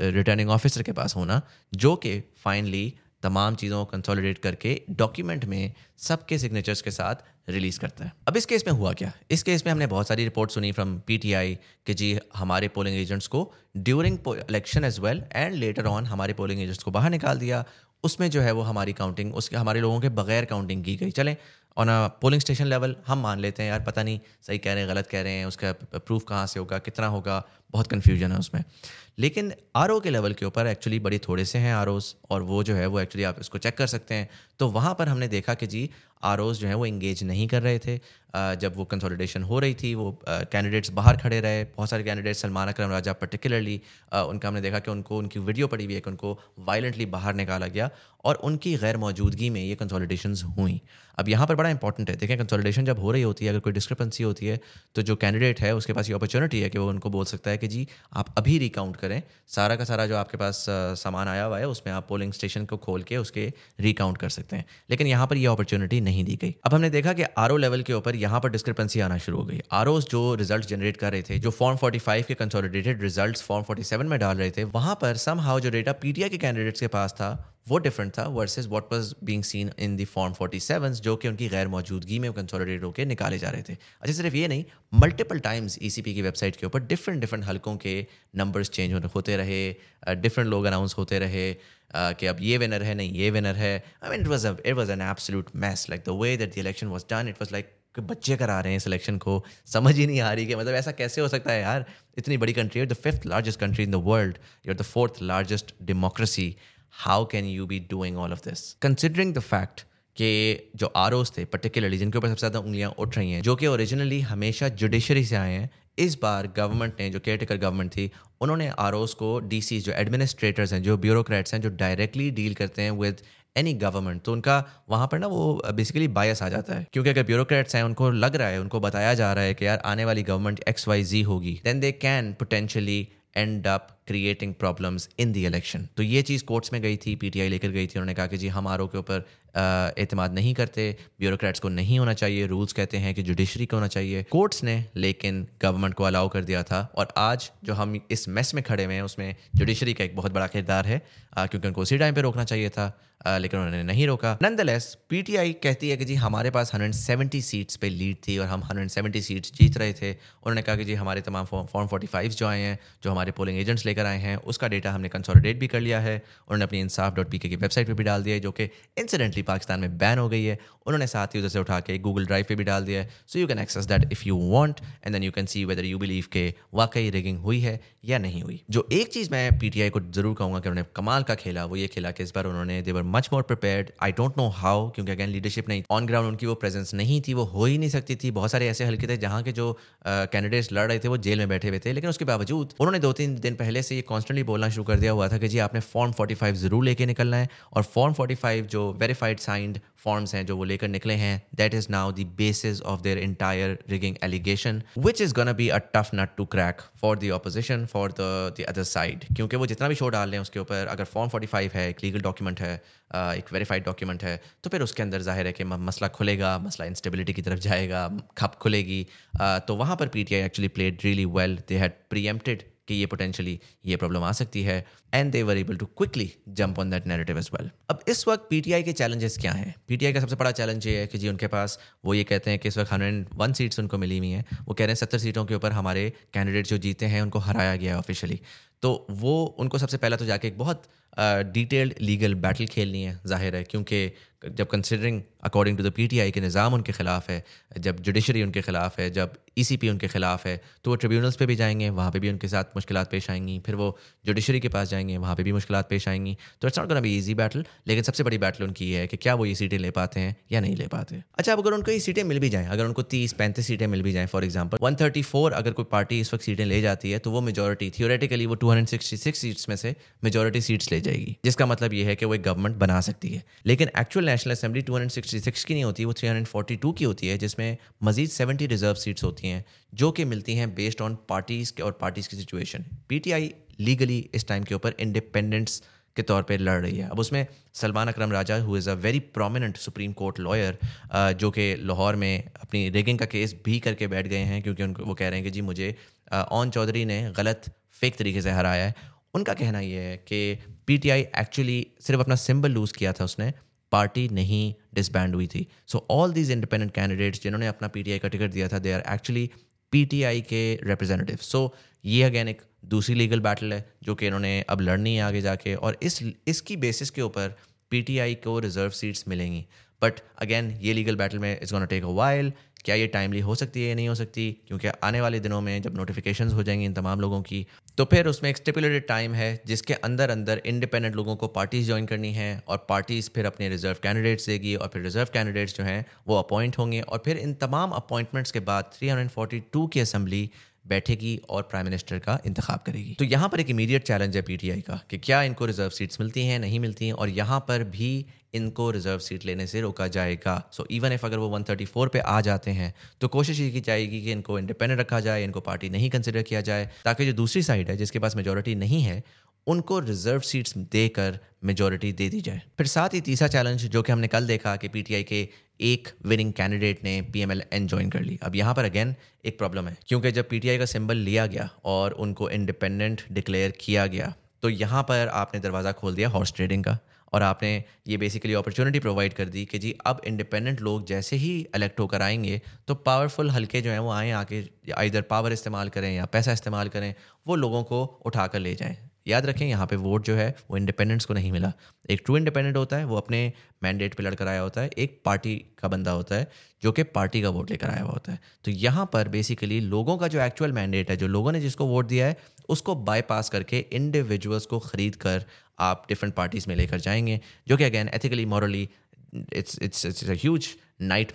रिटर्निंग uh, ऑफिसर के पास होना जो कि फाइनली तमाम चीज़ों को कंसोलिडेट करके डॉक्यूमेंट में सबके सिग्नेचर्स के साथ रिलीज़ करता है। अब इस केस में हुआ क्या? इस केस में हमने बहुत सारी रिपोर्ट सुनी फ्रॉम पीटीआई कि जी हमारे पोलिंग एजेंट्स को during election as well and later on हमारे पोलिंग एजेंट्स को बाहर निकाल दिया। उसमें जो है वो हमारी काउंटिंग उसके हमारे लोगों के बगैर काउंटिंग की गई। चलें on a polling station level हम मान लेते हैं, यार पता नहीं सही कह रहे हैं, गलत कह रहे हैं, उसका प्रूफ कहाँ से होगा, कितना होगा, बहुत कन्फ्यूज़न है उसमें। लेकिन आरओ के लेवल के ऊपर एक्चुअली बड़े थोड़े से हैं आर और वो जो है, वो एक्चुअली आप इसको चेक कर सकते हैं। तो वहाँ पर हमने देखा कि जी आर जो हैं वो इंगेज नहीं कर रहे थे। जब वो कंसोलिडेशन हो रही थी, वो कैंडिडेट्स बाहर खड़े रहे। बहुत सारे कैंडिडेट्स सलमान अकरम, राजा पर्टिकुलरली उनका हमने देखा कि उनको, उनकी वीडियो पड़ी हुई है कि उनको वायलेंटली बाहर निकाला गया और उनकी गैर मौजूदगी में ये कंसोलिडेशन हुई। अब यहाँ पर बड़ा इंपॉर्टेंट है। देखें कंसोलिडेशन जब हो रही होती है, अगर कोई डिस्क्रिपेंसी होती है तो जो कैंडिडेट है, उसके पास ये अपॉर्चुनिटी है कि वो उनको बोल सकता है कि जी, आप अभी रिकाउंट करें। सारा का सारा जो आपके पास सामान आया हुआ है, उसमें आप पोलिंग स्टेशन को खोल के उसके रिकाउंट कर सकते हैं। लेकिन यहाँ पर यह अपॉर्चुनिटी नहीं दी गई। अब हमने देखा कि आरओ लेवल के ऊपर यहाँ पर डिस्क्रिपेंसी आना शुरू हो गई। आर जो रिज़ल्ट जनरेट कर रहे थे, जो फॉर्म फोर्टी के कंसोलिडेटेड रिज़ल्ट फॉर्म फोर्टी में डाल रहे थे, वहाँ पर सम जो डेटा पीटीआई के कैंडिडेट्स के पास था, वो डिफरेंट था versus what was being seen in the form 47 जो कि उनकी गैर मौजूदगी में कंसोलिडेट होकर निकाले जा रहे थे। अच्छा सिर्फ़ ये नहीं मल्टीपल टाइम्स ईसीपी की वेबसाइट के ऊपर डिफरेंट डिफरेंट हलकों के नंबर्स चेंज होते रहे डिफरेंट लोग अनाउंस होते रहे कि अब ये विनर है, नहीं, ये विनर है. I mean it was it was an absolute mess like the way that the election was done it was like कि बच्चे करा रहे हैं सिलेक्शन को. समझ ही नहीं आ रही कि मतलब ऐसा कैसे हो सकता है यार? इतनी बड़ी कंट्री है the fifth largest country in the world you are the fourth largest democracy how can you be doing all of this considering the fact कि जो आर थे पर्टिकुलरली जिनके ऊपर सबसे ज़्यादा उंगलियाँ उठ रही हैं, जो कि ओरिजिनली हमेशा जुडिशरी से आए हैं, इस बार गवर्नमेंट ने, जो केयर गवर्नमेंट थी, उन्होंने आर को डीसी जो एडमिनिस्ट्रेटर्स हैं, जो ब्यूरोक्रेट्स हैं, जो डायरेक्टली डील करते हैं विद एनी गवर्नमेंट तो उनका वहाँ पर ना वो बेसिकली बायस आ जाता है। क्योंकि अगर ब्यूरोक्रेट्स हैं, उनको लग रहा है, उनको बताया जा रहा है कि यार आने वाली गवर्नमेंट एक्स वाई जी होगी then they can potentially end up creating problems in the election तो ये चीज़ कोर्ट्स में गई थी पीटीआई लेकर गई थी, उन्होंने कहा कि जी हम आर के ऊपर एतमाद नहीं करते ब्यूरोक्रेट्स को नहीं होना चाहिए रूल्स कहते हैं कि जुडिशरी को होना चाहिए। कोर्ट्स ने, लेकिन गवर्नमेंट को अलाउ कर दिया था, और आज जो हम इस मेस में खड़े हुए हैं, उसमें जुडिशरी का एक बहुत बड़ा किरदार है क्योंकि उनको उसी टाइम पर रोकना चाहिए था। लेकिन उन्होंने नहीं रोका। नंदलेस पीटीआई कहती है कि जी, हमारे पास 170 सीट्स पे लीड थी और हम 170 सीट्स जीत रहे थे। उन्होंने कहा कि जी, हमारे तमाम फॉर्म फोर्टी फाइव जो आए हैं, जो हमारे पोलिंग एजेंट्स लेकर आए हैं, उसका डेटा हमने कंसोलिडेट भी कर लिया है। उन्होंने अपनी Insaf dot P K website पर भी डाल दिया है, जो कि इंसिडेंटली पाकिस्तान में बैन हो गई है। उन्होंने साथ ही उधर से उठा के गूगल ड्राइव पर भी डाल दिया है। So you can access that if you want and then you can see whether you believe के वाकई रिगिंग हुई है या नहीं हुई। जो एक चीज़ मैं पीटीआई को ज़रूर कहूँगा कि उन्होंने कमाल का खेला, वो ये खेला कि इस बार उन्होंने they were much more prepared I don't know how क्योंकि अगेन लीडरशिप नहीं ऑन ग्राउंड उनकी वो प्रेजेंस नहीं थी, वो हो ही नहीं सकती थी। बहुत सारे ऐसे हल्के थे जहाँ के जो कैंडिडेट्स लड़ रहे थे, वो जेल में बैठे हुए थे। लेकिन उसके बावजूद, उन्होंने दो तीन दिन पहले से ये कॉन्स्टेंटली बोलना शुरू कर दिया हुआ था कि जी, आपने फॉर्म फोर्टी फाइव ज़रूर लेके निकलना है। और फॉर्म फोर्टी फाइव जो वेरीफाइड साइंड फॉर्म्स हैं जो वो लेकर निकले हैं. That is now the basis of their entire rigging allegation which is gonna be a tough nut to crack for the opposition for the other side क्योंकि वो जितना भी शो डाल हैं उसके ऊपर अगर फॉर्म 45 है, एक लीगल डॉक्यूमेंट है एक वेरीफाइड डॉक्यूमेंट है तो फिर उसके अंदर ज़ाहिर है कि मसला खुलेगा, मसला इंस्टेबिलिटी की तरफ़ जाएगा, खप खुलेगी. तो वहाँ पर P T I actually played really well they had preempted कि ये पोटेंशियली ये प्रॉब्लम आ सकती है and they were able to quickly jump on that narrative as well अब इस वक्त पीटीआई के चैलेंजेस क्या हैं? पीटीआई का सबसे बड़ा चैलेंज ये है कि जी उनके पास, वो ये कहते हैं कि इस वक्त हंड्रेड वन सीट्स उनको मिली हुई हैं। वो कह रहे हैं सत्तर सीटों के ऊपर हमारे कैंडिडेट जो जीते हैं उनको हराया गया है ऑफिशियली तो वो, उनको सबसे पहला तो जाके एक बहुत डिटेल्ड लीगल बैटल खेलनी है, ज़ाहिर है, क्योंकि जब considering according to the PTI के निज़ाम उनके ख़िलाफ़ है, जब जुडिशरी उनके ख़िलाफ़ है, जब ईसीपी उनके ख़िलाफ़ है तो वो ट्रिब्यूनल्स पे भी जाएँगे, वहाँ पे भी उनके साथ मुश्किल पेश आएँगी, फिर वो जुडिशरी के पास जाएँगे, वहाँ पे भी मुश्किल पेश आएँगी। तो it's not gonna be easy battle लेकिन सबसे बड़ी बैटल उनकी है कि क्या वो ये सीटें ले पाते हैं या नहीं ले पाते अच्छा अब अगर उनको ये सीटें मिल भी जाएँ, अगर उनको तीस, पैंतीस सीटें मिल भी जाएँ for example one thirty four अगर कोई पार्टी इस वक्त सीटें ले जाती है तो वो मेजोरिटी थियोरेटिकली वो two hundred sixty six seats में से मेजोरिटी सीट्स ले जाएगी। जिसका मतलब यह है कि वो एक गवर्नमेंट बना सकती है। लेकिन एक्चुअल नेशनल असेंबली टू 366 की नहीं होती, वो 342 की होती है, जिसमें मजीद 70 रिज़र्व सीट्स होती हैं, जो कि मिलती हैं बेस्ड ऑन पार्टीज़ के और पार्टीज़ की सिचुएशन पीटीआई लीगली इस टाइम के ऊपर इंडिपेंडेंस के तौर पे लड़ रही है। अब उसमें Salman Akram Raja who is a very prominent supreme court lawyer जो कि लाहौर में अपनी रेगिंग का केस भी करके बैठ गए हैं, क्योंकि उनको वो कह रहे हैं कि, जी, मुझे ओन चौधरी ने गलत फेक तरीके से हराया है। उनका कहना यह है कि पीटीआई एक्चुअली सिर्फ़ अपना सिंबल लूज़ किया था उसने पार्टी नहीं डिसबैंड हुई थी। So all these independent candidates जिन्होंने अपना पीटीआई का टिकट दिया था दे आर एक्चुअली पीटीआई के रिप्रेजेंटेटिव सो ये अगेन एक दूसरी लीगल बैटल है, जो कि इन्होंने अब लड़नी है आगे जाके, और इस, इसकी बेसिस के ऊपर पीटीआई को रिज़र्व सीट्स मिलेंगी। बट अगेन ये लीगल बैटल में is gonna take a while क्या ये टाइमली हो सकती है या नहीं हो सकती? क्योंकि आने वाले दिनों में जब नोटिफिकेशंस हो जाएँगी इन तमाम लोगों की तो फिर उसमें एक स्टिपुलेटेड टाइम है जिसके अंदर अंदर इंडिपेंडेंट लोगों को पार्टीज़ ज्वाइन करनी है और पार्टीज़ फिर अपने रिज़र्व कैंडिडेट्स देगी और फिर रिज़र्व कैंडिडेट्स जो हैं वो अपॉइंट होंगे और फिर इन तमाम अपॉइंटमेंट्स के बाद 342 की असम्बली बैठेगी और प्राइम मिनिस्टर का इंतखब करेगी। तो यहाँ पर एक इमीडिएट चैलेंज है पीटीआई का कि क्या इनको रिज़र्व सीट्स मिलती हैं, नहीं मिलती हैं और यहाँ पर भी इनको रिज़र्व सीट लेने से रोका जाएगा। सो इवन इफ़ अगर वो 134 पे आ जाते हैं तो कोशिश ये की जाएगी कि इनको इंडिपेंडेंट रखा जाए, इनको पार्टी नहीं कंसिडर किया जाए, ताकि जो दूसरी साइड है, जिसके पास मेजोरिटी नहीं है, उनको रिज़र्व सीट्स देकर मेजोरिटी दे दी जाए। फिर साथ ही तीसरा चैलेंज जो कि हमने कल देखा कि पीटीआई के एक विनिंग कैंडिडेट ने पीएमएलएन ज्वाइन कर ली। अब यहाँ पर अगेन एक प्रॉब्लम है, क्योंकि जब पीटीआई का सिंबल लिया गया और उनको इंडिपेंडेंट डिक्लेयर किया गया तो यहाँ पर आपने दरवाज़ा खोल दिया हॉर्स ट्रेडिंग का। और आपने ये बेसिकली अपॉर्चुनिटी प्रोवाइड कर दी कि जी, अब इंडिपेंडेंट लोग जैसे ही इलेक्ट होकर आएँगे तो पावरफुल हल्के जो हैं, वो आएँ आके इधर पावर इस्तेमाल करें या पैसा इस्तेमाल करें, वो लोगों को उठा कर ले जाएँ। याद रखें, यहाँ पे वोट जो है, वो इंडिपेंडेंट्स को नहीं मिला। एक ट्रू इंडिपेंडेंट होता है, वो अपने मैंडेट पे लड़कर आया होता है, एक पार्टी का बंदा होता है, जो कि पार्टी का वोट लेकर आया हुआ होता है। तो यहाँ पर बेसिकली लोगों का जो एक्चुअल मैंडेट है, जो लोगों ने जिसको वोट दिया है, उसको बाईपास करके इंडिविजुअल्स को ख़रीद कर आप डिफरेंट पार्टीज़ में लेकर जाएँगे, जो कि again ethically morally it's it's it's a huge night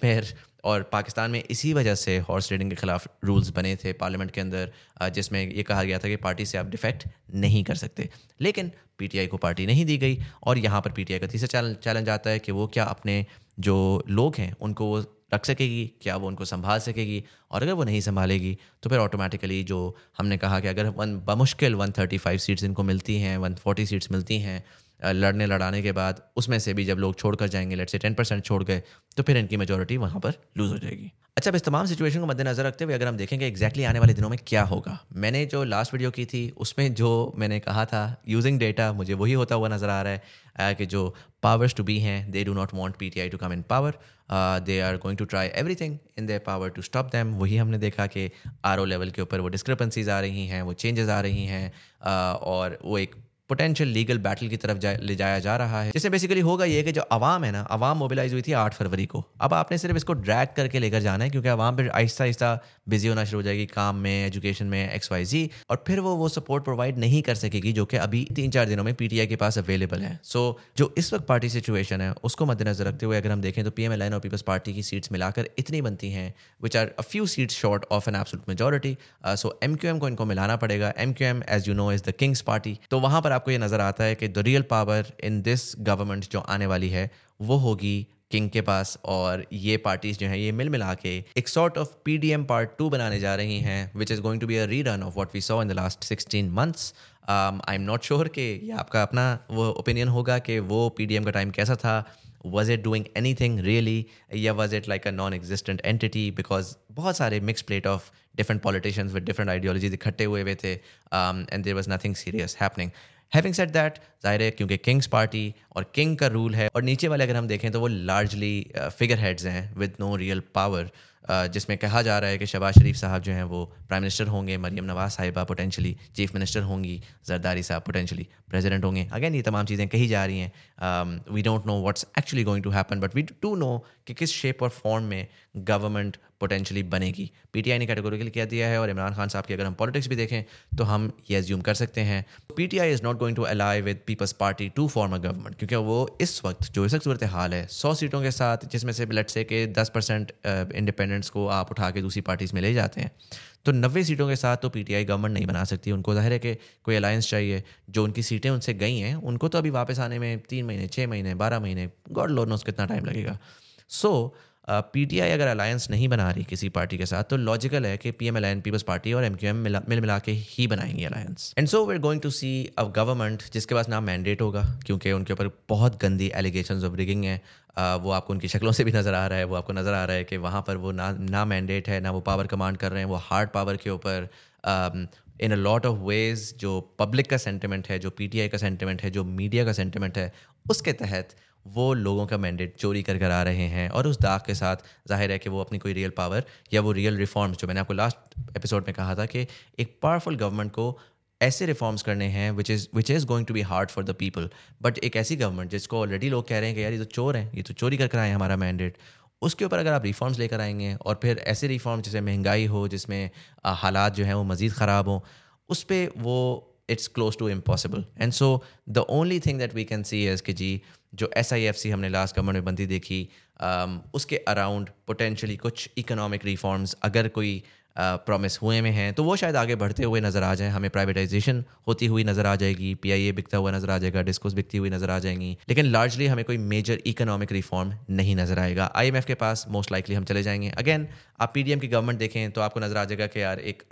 और पाकिस्तान में इसी वजह से हॉर्स रेडिंग के खिलाफ रूल्स बने थे पार्लियामेंट के अंदर जिसमें ये कहा गया था कि पार्टी से आप डिफेक्ट नहीं कर सकते। लेकिन पीटीआई को पार्टी नहीं दी गई और यहाँ पर पीटीआई का तीसरा चैलेंज आता है कि वो क्या अपने जो लोग हैं, उनको वो रख सकेगी, क्या वो उनको संभाल सकेगी और अगर वो नहीं संभालेगी तो फिर ऑटोमेटिकली जो हमने कहा कि अगर वन बमुश्किल वन थर्टी फाइव सीट्स इनको मिलती हैं वन फोर्टी सीट्स मिलती हैं लड़ने लड़ाने के बाद उसमें से भी जब लोग छोड़ कर जाएँगे लेट से टेन परसेंट छोड़ गए तो फिर इनकी मेजोरिटी वहाँ पर लूज़ हो जाएगी। अच्छा अब इस तमाम सिचुएशन को मद्देनजर रखते हुए अगर हम देखेंगे एक्जैक्टली आने वाले दिनों में क्या होगा। मैंने जो लास्ट वीडियो की थी उसमें जो मैंने कहा था यूजिंग डेटा मुझे वही होता हुआ नज़र आ रहा है कि जो पावर्स टू बी हैं they do not want P T I to come in power they are going to try everything in their power to stop them वही हमने देखा कि आर ओ लेवल के ऊपर वो डिस्क्रिपेंसीज आ रही हैं वो चेंजेस आ रही हैं uh, और वो एक पोटेंशियल लीगल बैटल की तरफ़ जा, ले जाया जा रहा है। जिसमें बेसिकली होगा ये कि जो आवाम है ना आवाम मोबिलाइज हुई थी आठ फरवरी को। अब आपने सिर्फ़ इसको ड्रैग करके लेकर जाना है क्योंकि आवाम फिर आहिस्ता आहिस्ता बिज़ी होना शुरू हो जाएगी काम में एजुकेशन में एक्स वाई जी और फिर वो वो सपोर्ट प्रोवाइड नहीं कर सकेगी जो कि अभी तीन चार दिनों में पीटीआई के पास अवेलेबल है। सो so, जो इस वक्त पार्टी सिचुएशन है उसको मद्देनजर रखते हुए अगर हम देखें तो पी एम एल एन और पीपल्स पार्टी की सीट्स मिलाकर इतनी बनती हैं which are a few seats short of an absolute majority so M Q M को इनको मिलाना पड़ेगा। M Q M as you know is the king's party तो वहाँ पर आपको ये नज़र आता है कि the real power in this government जो आने वाली है, वो होगी किंग के पास और ये पार्टीज़ जो हैं, ये मिल मिला के एक sort of P D M part two बनाने जा रही हैं which is going to be a rerun of what we saw in the last sixteen months I am not sure कि ये आपका अपना वो ओपिनियन होगा कि वो पी डी एम का टाइम कैसा था। Was it doing anything really या was it like a non existent entity because बहुत सारे mix plate of different politicians with different ideologies इकट्ठे हुए हुए थे and there was nothing serious happening having set that ज़ाहिर है, क्योंकि किंग्स पार्टी और किंग का रूल है, और नीचे वाले अगर हम देखें तो वो largely figureheads with no real power power जिसमें कहा जा रहा है कि शबाज शरीफ साहब जो हैं, वो प्राइम मिनिस्टर होंगे मरीम नवाज़ साहिबा पोटेंशली चीफ मिनिस्टर होंगी जरदारी साहब पोटेंशली प्रेसिडेंट होंगे। अगेन ये तमाम चीज़ें कही जा रही हैं। We don't know what's actually going to happen but we do know कि किस शेप और फॉर्म में गवर्नमेंट पोटेंशली बनेगी। पीटीआई ने कैटेगोरिकल किया दिया है और इमरान खान साहब की अगर हम पॉलिटिक्स भी देखें तो हम ये एज्यूम कर सकते हैं। PTI is not going to ally with Peoples Party to form a government क्योंकि वो इस वक्त जो इस वक्त सूरत हाल है सौ सीटों के साथ जिसमें से लेट से कि दस परसेंट इंडिपेंडेंट्स को आप उठा के दूसरी पार्टीज़ में ले जाते हैं तो नब्बे सीटों के साथ तो पीटीआई गवर्नमेंट नहीं बना सकती। उनको ज़ाहिर है कि कोई अलायंस चाहिए। जो उनकी सीटें उनसे गई हैं उनको तो अभी वापस आने में तीन महीने छः महीने बारह महीने गॉड लोड नोस कितना टाइम लगेगा। सो so, पीटीआई अगर अलायंस नहीं बना रही किसी पार्टी के साथ तो लॉजिकल है कि P M L Peoples Party और एम क्यू एम मिल, मिला के ही बनाएँगे alliance and so we're going to see a government जिसके पास ना मैंडेट होगा, क्योंकि उनके ऊपर बहुत गंदी एलिगेशन ऑफ़ रिगिंग है। वो आपको उनकी शक्लों से भी नज़र आ रहा है, वो आपको नज़र आ रहा है कि वहाँ पर वो ना ना मैंडेट है, ना वो पावर कमांड कर रहे हैं, वो हार्ड पावर के ऊपर in a lot of ways जो पब्लिक का सेंटिमेंट है, जो पीटीआई का सेंटिमेंट है, जो मीडिया का सेंटिमेंट है, उसके तहत वो लोगों का मैंडेट चोरी कर कर आ रहे हैं और उस दाग के साथ ज़ाहिर है कि वो अपनी कोई रियल पावर या वो रियल रिफॉर्म्स जो मैंने आपको लास्ट एपिसोड में कहा था कि एक पावरफुल गवर्नमेंट को ऐसे रिफॉर्म्स करने हैं which is which is going to be hard for the people but एक ऐसी गवर्नमेंट जिसको ऑलरेडी लोग कह रहे हैं कि यार ये तो चोर हैं, ये तो चोरी कर कर आए हमारा मैंडेट उसके ऊपर अगर आप रिफॉर्म्स लेकर आएँगे और फिर ऐसे रिफॉर्म जैसे महँगाई हो, जिसमें हालात जो हैं वो मज़ीद ख़राब हों, उस पर वो it's close to impossible and so the only thing that we can see as कि जी जो एस आई एफ़ सी हमने लास्ट गवर्नमेंट में बंदी देखी um, उसके अराउंड पोटेंशली कुछ इकोनॉमिक रिफॉर्म्स अगर कोई प्रॉमिस uh, हुए में हैं तो वो शायद आगे बढ़ते हुए नज़र आ जाए। हमें प्राइवेटाइजेशन होती हुई नज़र आ जाएगी पी आई ए बिकता हुआ नज़र आ जाएगा डिस्कोस बिकती हुई नज़र आ जाएँगी लेकिन लार्जली हमें कोई मेजर इकोनॉमिक रिफॉर्म नहीं नज़र आएगा। आई एम एफ़ के पास मोस्ट लाइकली हम चले जाएँगे। अगेन आप पी डी एम की गवर्नमेंट देखें तो आपको नज़र आ जाएगा कि यार एक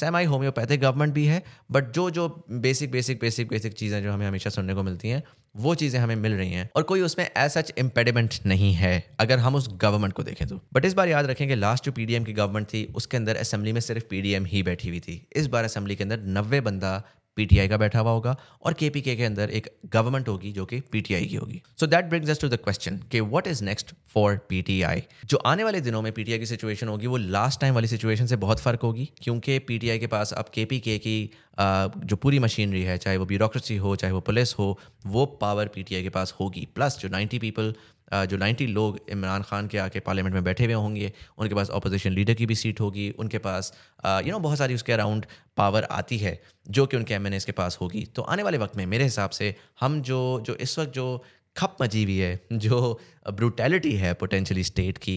सेमाई होम्योपैथिक गवर्नमेंट भी है बट जो जो बेसिक बेसिक बेसिक बेसिक चीज़ें जो हमें हमेशा सुनने को मिलती हैं, वो चीज़ें हमें मिल रही हैं, और कोई उसमें एज सच इम्पेडिमेंट नहीं है, अगर हम उस गवर्नमेंट को देखें तो। बट इस बार याद रखें कि लास्ट जो पीडीएम की गवर्नमेंट थी, उसके अंदर असेंबली में सिर्फ़ पी पीडीएम ही बैठी हुई थी। इस बार असेंबली के अंदर नब्बे बंदा पीटीआई का बैठा हुआ होगा और केपीके के अंदर एक गवर्नमेंट होगी जो कि पीटीआई की होगी। So that brings us to the question कि what is next for PTI जो आने वाले दिनों में पीटीआई की सिचुएशन होगी, वो लास्ट टाइम वाली सिचुएशन से बहुत फ़र्क होगी, क्योंकि पीटीआई के पास अब केपीके की जो पूरी मशीनरी है, चाहे वो ब्यूरोक्रेसी हो, चाहे वो पुलिस हो, वो पावर पीटीआई के पास होगी। प्लस जो नाइन्टी पीपल जो 90 लोग इमरान खान के आके पार्लियामेंट में बैठे हुए होंगे, उनके पास अपोजिशन लीडर की भी सीट होगी, उनके पास यू नो बहुत सारी उसके अराउंड पावर आती है, जो कि उनके एमएनएस के पास होगी। तो आने वाले वक्त में मेरे हिसाब से हम जो जो इस वक्त जो खप मची हुई है, जो ब्रूटैलिटी है पोटेंशली स्टेट की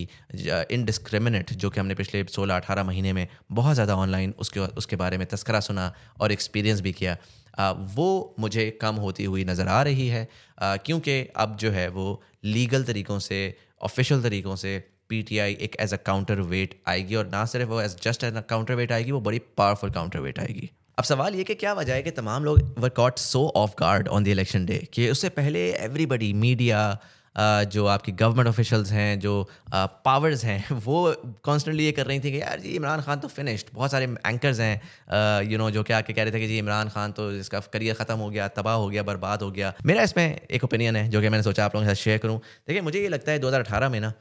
इनडिस्क्रिमिनेट जो कि हमने पिछले 16-18 महीने में बहुत ज़्यादा ऑनलाइन उसके उसके बारे में तस्करा सुना और एक्सपीरियंस भी किया वो मुझे कम होती हुई नज़र आ रही है क्योंकि अब जो है वो लीगल तरीक़ों से, ऑफिशियल तरीक़ों से पीटीआई एक एज अ काउंटर वेट आएगी और ना सिर्फ़ वो as just as a counterweight आएगी, वो बड़ी पावरफुल काउंटर वेट आएगी। अब सवाल ये कि क्या वजह है कि तमाम लोग were caught so off guard on the election day कि उससे पहले एवरीबडी मीडिया जो आपकी गवर्नमेंट ऑफिशल्स हैं, जो पावर्स हैं, <laughs> वो कॉन्स्टेंटली ये कर रही थी कि यार जी इमरान खान तो फिनिश्ड बहुत सारे एंकर्स हैं यू नो जो क्या कह रहे थे कि जी इमरान खान तो इसका करियर ख़त्म हो गया, तबाह हो गया, बर्बाद हो गया। मेरा इसमें एक ओपिनियन है, जो कि मैंने सोचा आप लोगों के साथ शेयर करूँ। देखिए, मुझे ये लगता है दो हज़ार अठारह में ना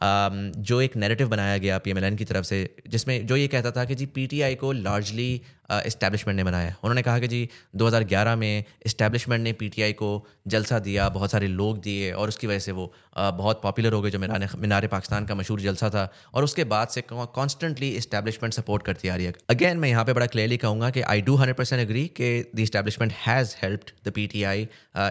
जो एक नैरेटिव बनाया गया पीएमएलएन की तरफ़ से, जिसमें जो ये कहता था कि जी पीटीआई को लार्जली इस्टेब्लिशमेंट ने बनाया उन्होंने कहा कि जी 2011 में इस्टेब्लिशमेंट ने पीटीआई को जलसा दिया, बहुत सारे लोग दिए और उसकी वजह से वो बहुत पॉपुलर हो गए जो मीनार मीनार पाकिस्तान का मशहूर जलसा था और उसके बाद से कॉन्स्टेंटली इस्टेब्लिशमेंट सपोर्ट करती आ रही है। अगेन मैं यहाँ पे बड़ा क्लियरली कहूँगा कि I do hundred percent agree कि the establishment has helped the P T I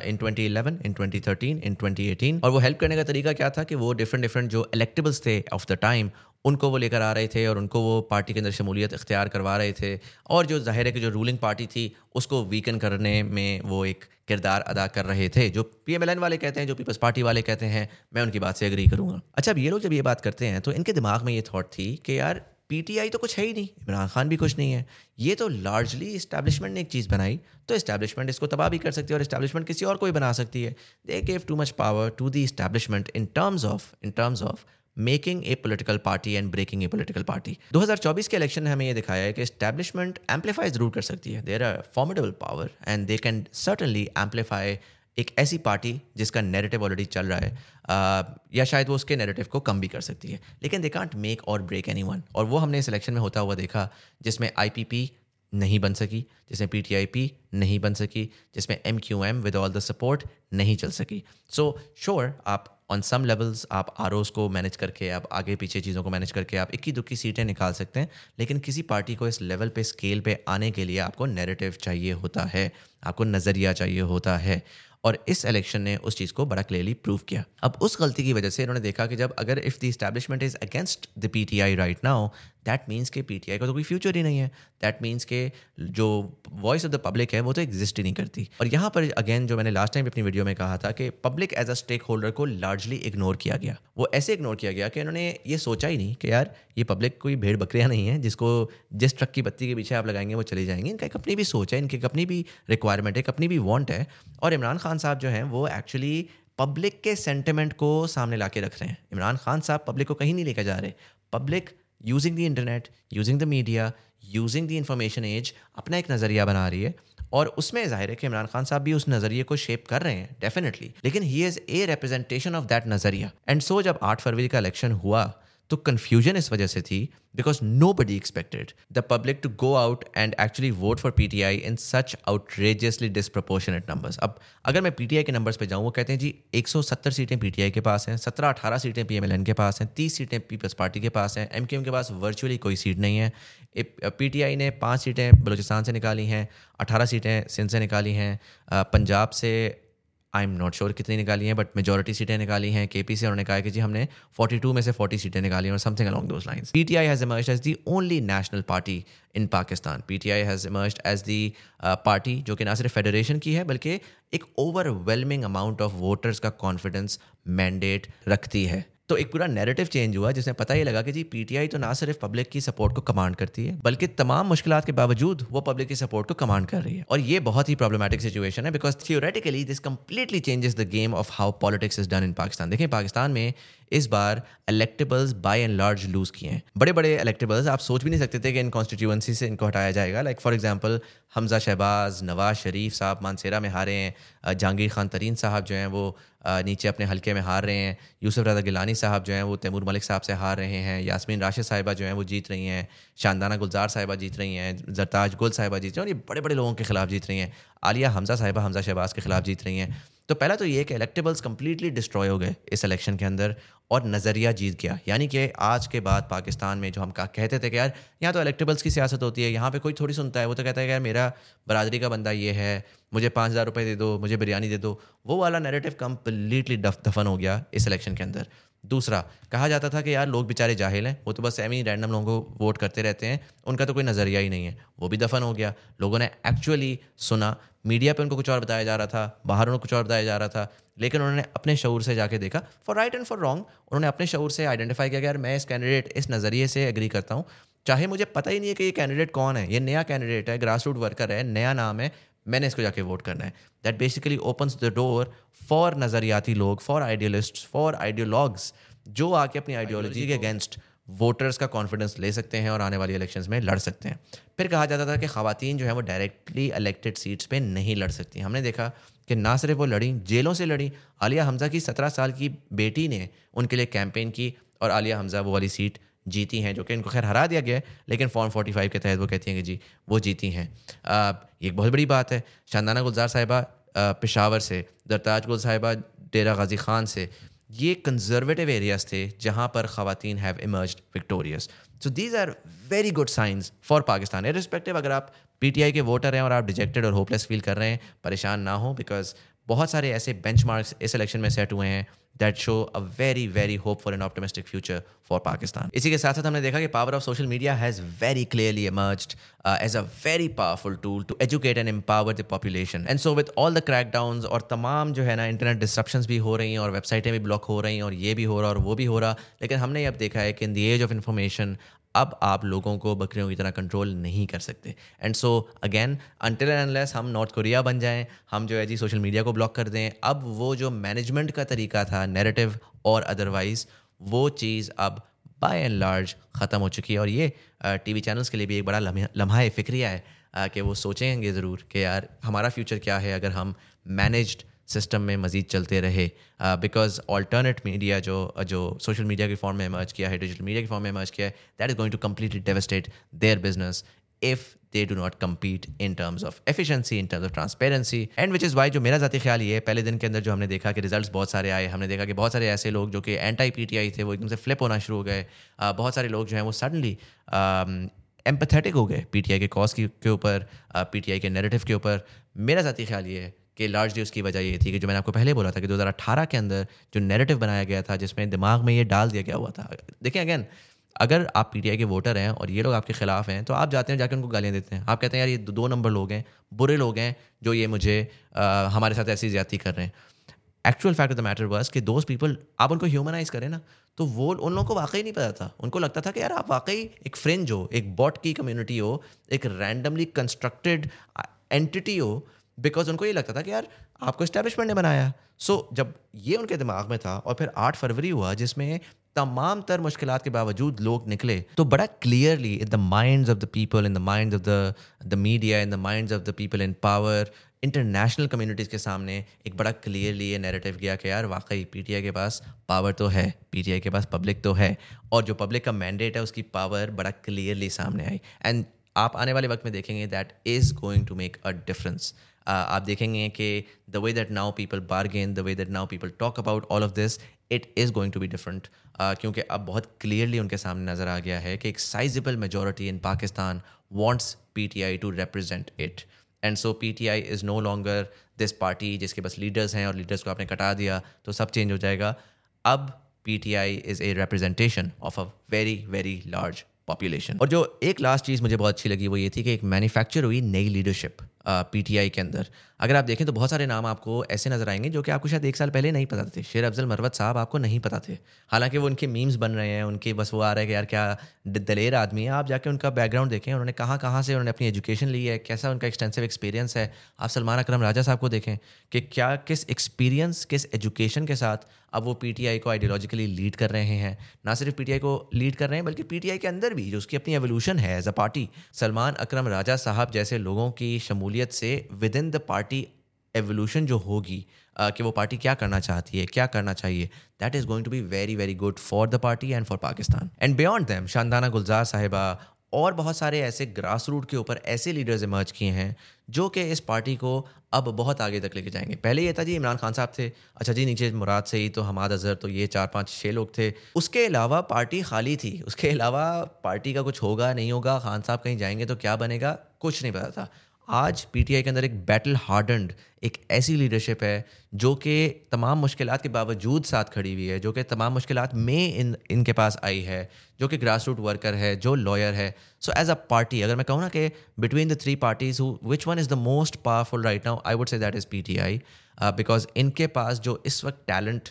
in twenty eleven in twenty thirteen in twenty eighteen और वो हेल्प करने का तरीका क्या था कि वो डिफरेंट डिफरेंट जो इलेक्टेबल्स थे ऑफ़ द टाइम उनको वो लेकर आ रहे थे और उनको वो पार्टी के अंदर शमूलियत इख्तियार करवा रहे थे। और जो ज़ाहिर है कि जो रूलिंग पार्टी थी, उसको वीकन करने में वो एक किरदार अदा कर रहे थे, जो पी एम एल एन वाले कहते हैं, जो पीपल्स पार्टी वाले कहते हैं। मैं उनकी बात से एग्री करूँगा। अच्छा अब ये लोग जब ये बात करते हैं तो इनके दिमाग में ये थाट थी कि यार पीटीआई तो कुछ है ही नहीं, इमरान खान भी कुछ नहीं है। ये तो लार्जली इस्टेब्लिशमेंट ने एक चीज़ बनाई तो इस्टेब्लिशमेंट इसको तबाह भी कर सकती है और इस्टेब्लिशमेंट किसी और को भी बना सकती है। They gave too much power to the establishment in terms of in terms of making a political party and breaking a political party 2024 के इलेक्शन ने हमें ये दिखाया है कि एस्टैब्लिशमेंट एम्पलीफाई ज़रूर कर सकती है। There are formidable power and they can certainly amplify एक ऐसी पार्टी जिसका नेरेटिव ऑलरेडी चल रहा है आ, या शायद वो उसके नेरेटिव को कम भी कर सकती है। लेकिन दे कांट मेक और ब्रेक एनी वन और वो हमने इस इलेक्शन में होता हुआ देखा जिसमें आई पी पी नहीं बन सकी जिसमें पी नहीं बन सकी जिसमें M Q M with all the support नहीं चल सकी। सो so, श्योर sure, आप ऑन सम लेवल्स आप आर को मैनेज करके, आप आगे पीछे चीज़ों को मैनेज करके आप इक्की दुक्की सीटें निकाल सकते हैं, लेकिन किसी पार्टी को इस लेवल पे स्केल पे आने के लिए आपको नैरेटिव चाहिए होता है, आपको नज़रिया चाहिए होता है, और इस इलेक्शन ने उस चीज़ को बड़ा क्लियरली प्रूव किया। अब उस गलती की वजह से इन्होंने देखा कि जब अगर if the establishment is against the P T I right now that means के पी टी आई का तो कोई फ्यूचर ही नहीं है. दैट मीन्स के जो वॉइस ऑफ़ द पब्लिक है, वो तो एग्जिस्ट ही नहीं करती. और यहाँ पर अगेन जो मैंने लास्ट टाइम अपनी वीडियो में कहा था कि public as a stakeholder को लार्जली इग्नोर किया गया. वो ऐसे इग्नोर किया गया कि उन्होंने ये सोचा ही नहीं कि यार, ये पब्लिक कोई भेड़ बकरियाँ नहीं है, जिसको जिस ट्रक की बत्ती के पीछे आप लगाएँगे, वो चले जाएँगे. इनका एक अपनी भी सोच है, इनकी अपनी भी रिक्वायरमेंट है अपनी भी वॉन्ट है. और इमरान खान साहब जो हैं, वो एक्चुअली पब्लिक के सेंटिमेंट को सामने ला के रख रहे हैं. इमरान खान साहब पब्लिक को कहीं नहीं लेकर जा रहे. Public using the internet using the media using the information as अपना एक नज़रिया बना रही है और उसमें ज़ाहिर है कि इमरान खान साहब भी उस नज़रिए को शेप कर रहे हैं डेफिनेटली लेकिन he is a representation of that नज़रिया. एंड सो जब आठ फरवरी का इलेक्शन हुआ तो कन्फ्यूज़न इस वजह से थी because nobody expected the public to go out and actually vote for P T I in such outrageously disproportionate numbers अब, अगर मैं पी टी आई के नंबर्स पे जाऊँ, वो कहते हैं, जी, एक सौ सत्तर सीटें पी टी आई के पास हैं, सत्रह अठारह सीटें पी एम एल एन के पास हैं, तीस सीटें पीपल्स पार्टी के पास हैं एम क्यू एम के पास वर्चुअली कोई सीट नहीं है। पी टी आई ने पाँच सीटें बलूचिस्तान से निकाली हैं, अठारह सीटें सिंध से निकाली हैं पंजाब से आई एम नॉट श्योर कितनी निकाली हैं बट मेजोरिटी सीटें निकाली हैं के पी से उन्होंने कहा कि जी हमने 42 में से 40 सीटें निकाली और something along those line P T I has emerge as the only national party in Pakistan P T I has emerge as the party जो कि ना सिर्फ़ फेडरेशन की है, बल्कि एक ओवरवेलमिंग अमाउंट ऑफ़ वोटर्स का कॉन्फिडेंस मैंडेट रखती है। तो एक पूरा नैरेटिव चेंज हुआ जिसमें पता ही लगा कि जी पीटीआई तो ना सिर्फ़ पब्लिक की सपोर्ट को कमांड करती है, बल्कि तमाम मुश्किल के बावजूद वो पब्लिक की सपोर्ट को कमांड कर रही है। और ये बहुत ही प्रॉब्लमेटिक सिचुएशन है because theoretically this completely changes the game of how politics is done in Pakistan देखें पाकिस्तान में इस बार electables by and large lose किए हैं। बड़े बड़े इलेक्टेबल्स आप सोच भी नहीं सकते थे कि इन कॉन्स्टिट्यूंसी से इनको हटाया जाएगा। Like for example Hamza Shahbaz Nawaz Sharif साहब मानसेरा में हारे हैं जहांगीर खान तरीन साहब जो हैं, वो नीचे अपने हल्के में हार रहे हैं। यूसुफ रजा गिलानी साहब जो हैं, वो तैमूर मलिक साहब से हार रहे हैं। यासमीन राशिद साहिबा जो हैं, वो जीत रही हैं। शानदाना गुलजार साहिबा जीत रही हैं। जरताज गुल साहिबा जीत रही हैं और ये बड़े बड़े लोगों के खिलाफ जीत रही हैं। आलिया हमजा साहिबा, हमजा शहबाज के खिलाफ जीत रही हैं। तो पहला तो ये कि इलेक्टेबल्स कम्प्लीटली डिस्ट्रॉय हो गए इस इलेक्शन के अंदर। और नज़रिया जीत गया। यानी कि आज के बाद पाकिस्तान में जो हम कहा कहते थे कि यार, यहाँ तो इलेक्टेबल्स की सियासत होती है, यहाँ पे कोई थोड़ी सुनता है। वो तो कहता है कि यार, मेरा बरादरी का बंदा ये है, मुझे पाँच हज़ार रुपये दे दो, मुझे बिरयानी दे दो। वो वाला नेरेटिव कम्प्लीटली दफन हो गया इस इलेक्शन के अंदर। दूसरा, कहा जाता था कि यार, लोग बेचारे जाहिल हैं। वो तो बस एम ही रैंडम लोगों को वोट करते रहते हैं। उनका तो कोई नज़रिया ही नहीं है। वो भी दफन हो गया। लोगों ने एक्चुअली सुना मीडिया पे उनको कुछ और बताया जा रहा था बाहर उनको कुछ और बताया जा रहा था लेकिन उन्होंने अपने शौर से जाके देखा for right and for wrong उन्होंने अपने शौर से आइडेंटिफाई किया कि यार मैं इस कैंडिडेट इस नज़रिए से एग्री करता हूँ। चाहे मुझे पता ही नहीं है कि ये कैंडिडेट कौन है ये नया कैंडिडेट है ग्रास रूट वर्कर है नया नाम है मैंने इसको जाके वोट करना है। That basically opens the door for नज़रियाती लोग फॉर आइडियलिस्ट फॉर आइडियोलॉग्स जो आके अपनी आइडियोलॉजी के अगेंस्ट वोटर्स का कॉन्फिडेंस ले सकते हैं और आने वाली इलेक्शंस में लड़ सकते हैं। फिर कहा जाता था कि खातन जो है वो डायरेक्टली इलेक्टेड सीट्स पे नहीं लड़ सकती। हमने देखा कि ना सिर्फ़ वो लड़ी, जेलों से लड़ी, आलिया हमज़ा की सत्रह साल की बेटी ने उनके लिए कैंपेन की और आलिया हमज़ा वो वाली सीट जीती हैं, जो कि इनको खैर हरा दिया गया है, लेकिन फॉर्म फोर्टी फाइव के तहत वो कहती हैं कि जी, वो जीती हैं। ये एक बहुत बड़ी बात है। शानदाना गुलजार साहिबा पेशावर से, दरताज गुल साहिबा, डेरा गाजी खान से ये कंजर्वेटिव एरियाज़ थे जहाँ पर खातन have emerge victorious so these are very good signs for Pakistan respective अगर आप पी टी आई के वोटर हैं और आप डिजेक्टेड और होपलेस फील कर रहे हैं, परेशान ना हो बिकॉज़ बहुत सारे ऐसे बेंच इस इलेक्शन में सेट हुए हैं that show a very very hope for an optimistic future for Pakistan इसी के साथ साथ हमने देखा कि power of social media has very clearly emerge as a very powerful tool to educate and empower the population and so with all the crackdown और तमाम जो है ना इंटरनेट डिस्ट्रप्शन भी हो रही हैं और वेबसाइटें भी ब्लॉक हो रही हैं और ये भी हो रहा और वो भी हो रहा, लेकिन हमने अब देखा है कि in the age of information अब आप लोगों को बकरियों की तरह कंट्रोल नहीं कर सकते। And so again until and unless हम नॉर्थ कोरिया बन जाएँ, हम जो है जी सोशल मीडिया को ब्लॉक कर दें, अब वो जो मैनेजमेंट का तरीका था नैरेटिव और अदरवाइज़ वो चीज़ अब बाय एंड लार्ज ख़त्म हो चुकी है। और ये टी वी चैनल्स के लिए भी एक बड़ा लम्हा फ़िक्रिया है कि वो सोचेंगे ज़रूर कि यार हमारा फ्यूचर क्या है, अगर हम मैनेज्ड सिस्टम में मजीद चलते रहे। बिकॉज़ ऑल्टरनेट मीडिया जो जो सोशल मीडिया के फॉर्म में इमर्ज किया है डिजिटल मीडिया के फॉर्म में इमर्ज किया है that is going to completely devastate their business if they do not compete in terms of efficiency, in terms of transparency and which is why जो मेरा ज़ाती ख्याल ये पहले दिन के अंदर जो हमने देखा कि रिजल्ट्स बहुत सारे आए हमने देखा कि बहुत सारे ऐसे लोग जो कि एंटी पी टी आई थे वो एकदम से फ्लिप होना शुरू हो गए। बहुत सारे लोग जो हैं वो सडनली एम्पथेटिक हो गए पी टी आई के कॉज के ऊपर पी टी आई के नेरेटिव के ऊपर। मेरा ज़ाती ख्याल ये है कि लार्जली उसकी वजह ये थी कि जो मैंने आपको पहले बोला था कि 2018 के अंदर जो नैरेटिव बनाया गया था जिसमें दिमाग में ये डाल दिया गया हुआ था। देखें अगेन अगर आप पीटीआई के वोटर हैं और ये लोग आपके खिलाफ हैं तो आप जाते हैं जाके उनको गालियाँ देते हैं। आप कहते हैं यार ये दो नंबर लोग हैं बुरे लोग हैं जो ये मुझे आ, हमारे साथ ऐसी ज़्यादा कर रहे हैं। Actual fact of the matter was कि दोज पीपल आप उनको ह्यूमनाइज करें ना तो वो उन लोगों को वाकई नहीं पता था। उनको लगता था कि यार आप वाकई एक फ्रेंज हो एक बॉट की कम्युनिटी हो एक रैंडमली कंस्ट्रक्टेड एंटिटी हो बिकॉज़ उनको ये लगता था कि यार आपको इस्टेब्लिशमेंट ने बनाया। सो so, जब ये उनके दिमाग में था और फिर आठ फरवरी हुआ जिसमें तमाम तर मुश्किल के बावजूद लोग निकले तो बड़ा clearly in the mind of the people in the mind of the the media in the mind of the people in power international communities के सामने एक बड़ा क्लियरली ये नैरेटिव गया कि यार वाकई पीटीआई के पास पावर तो है पीटीआई के पास पब्लिक तो है और जो पब्लिक का मैंडेट है उसकी पावर बड़ा क्लियरली सामने आई। एंड आप आने वाले वक्त में देखेंगे that is going to make a difference आप देखेंगे कि the way that now people bargain the way that now people talk about all of this it is going to be different क्योंकि अब बहुत क्लियरली उनके सामने नज़र आ गया है कि एक sizeable majority in Pakistan wants P T I to represent it and so P T I is no longer this party जिसके बस लीडर्स हैं और लीडर्स को आपने कटा दिया तो सब चेंज हो जाएगा। अब P T I is a representation of a very very large population और जो एक लास्ट चीज़ मुझे बहुत अच्छी लगी वो ये थी कि एक मैन्युफैक्चर हुई नई लीडरशिप पीटीआई के अंदर। अगर आप देखें तो बहुत सारे नाम आपको ऐसे नज़र आएँगे जो कि आपको शायद एक साल पहले नहीं पता थे। शेर अफजल मरवत साहब आपको नहीं पता थे। हालाँकि वो उनके मीम्स बन रहे हैं, उनके बस वो आ रहा है कि यार क्या दलेर आदमी है। आप जाके उनका बैकग्राउंड देखें, उन्होंने कहाँ कहाँ से उन्होंने अपनी एजुकेशन ली है, कैसा उनका एक्सटेंसिव एक्सपीरियंस है। आप सलमान अक्रम राजा साहब को देखें कि क्या, किस एक्सपीरियंस किस एजुकेशन के साथ अब वो पीटीआई को आइडियोलॉजिकली लीड कर रहे हैं। ना सिर्फ़ पीटीआई को लीड कर रहे हैं, बल्कि पीटीआई के अंदर भी जो उसकी अपनी एवोल्यूशन है as a party Salman Akram Raja साहब जैसे लोगों की शमूलियत से within the party evolution जो होगी कि वो पार्टी क्या करना चाहती है, क्या करना चाहिए that is going to be very very good for the party and for Pakistan and beyond them Shandana Gulzar साहिबा और बहुत सारे ऐसे ग्रास रूट के ऊपर ऐसे लीडर्स इमर्ज किए हैं जो कि इस पार्टी को अब बहुत आगे तक लेके जाएँगे। पहले ये था जी, इमरान खान साहब थे। अच्छा जी, नीचे मुराद से ही तो हमाद अजहर तो ये चार पाँच छः लोग थे। उसके अलावा पार्टी खाली थी। उसके अलावा पार्टी का कुछ होगा, नहीं होगा, खान साहब कहीं जाएँगे तो क्या बनेगा? कुछ नहीं पता था। आज पीटीआई के अंदर एक बैटल हार्डनड एक ऐसी लीडरशिप है जो कि तमाम मुश्किल के बावजूद साथ खड़ी हुई है, जो कि तमाम मुश्किल में इन, इनके पास आई है, जो कि ग्रास रूट वर्कर है, जो लॉयर है। सो एज अ पार्टी अगर मैं कहूँ ना कि between the three parties which one is the most powerful right now I would say that is P T I because इनके पास जो इस वक्त टैलेंट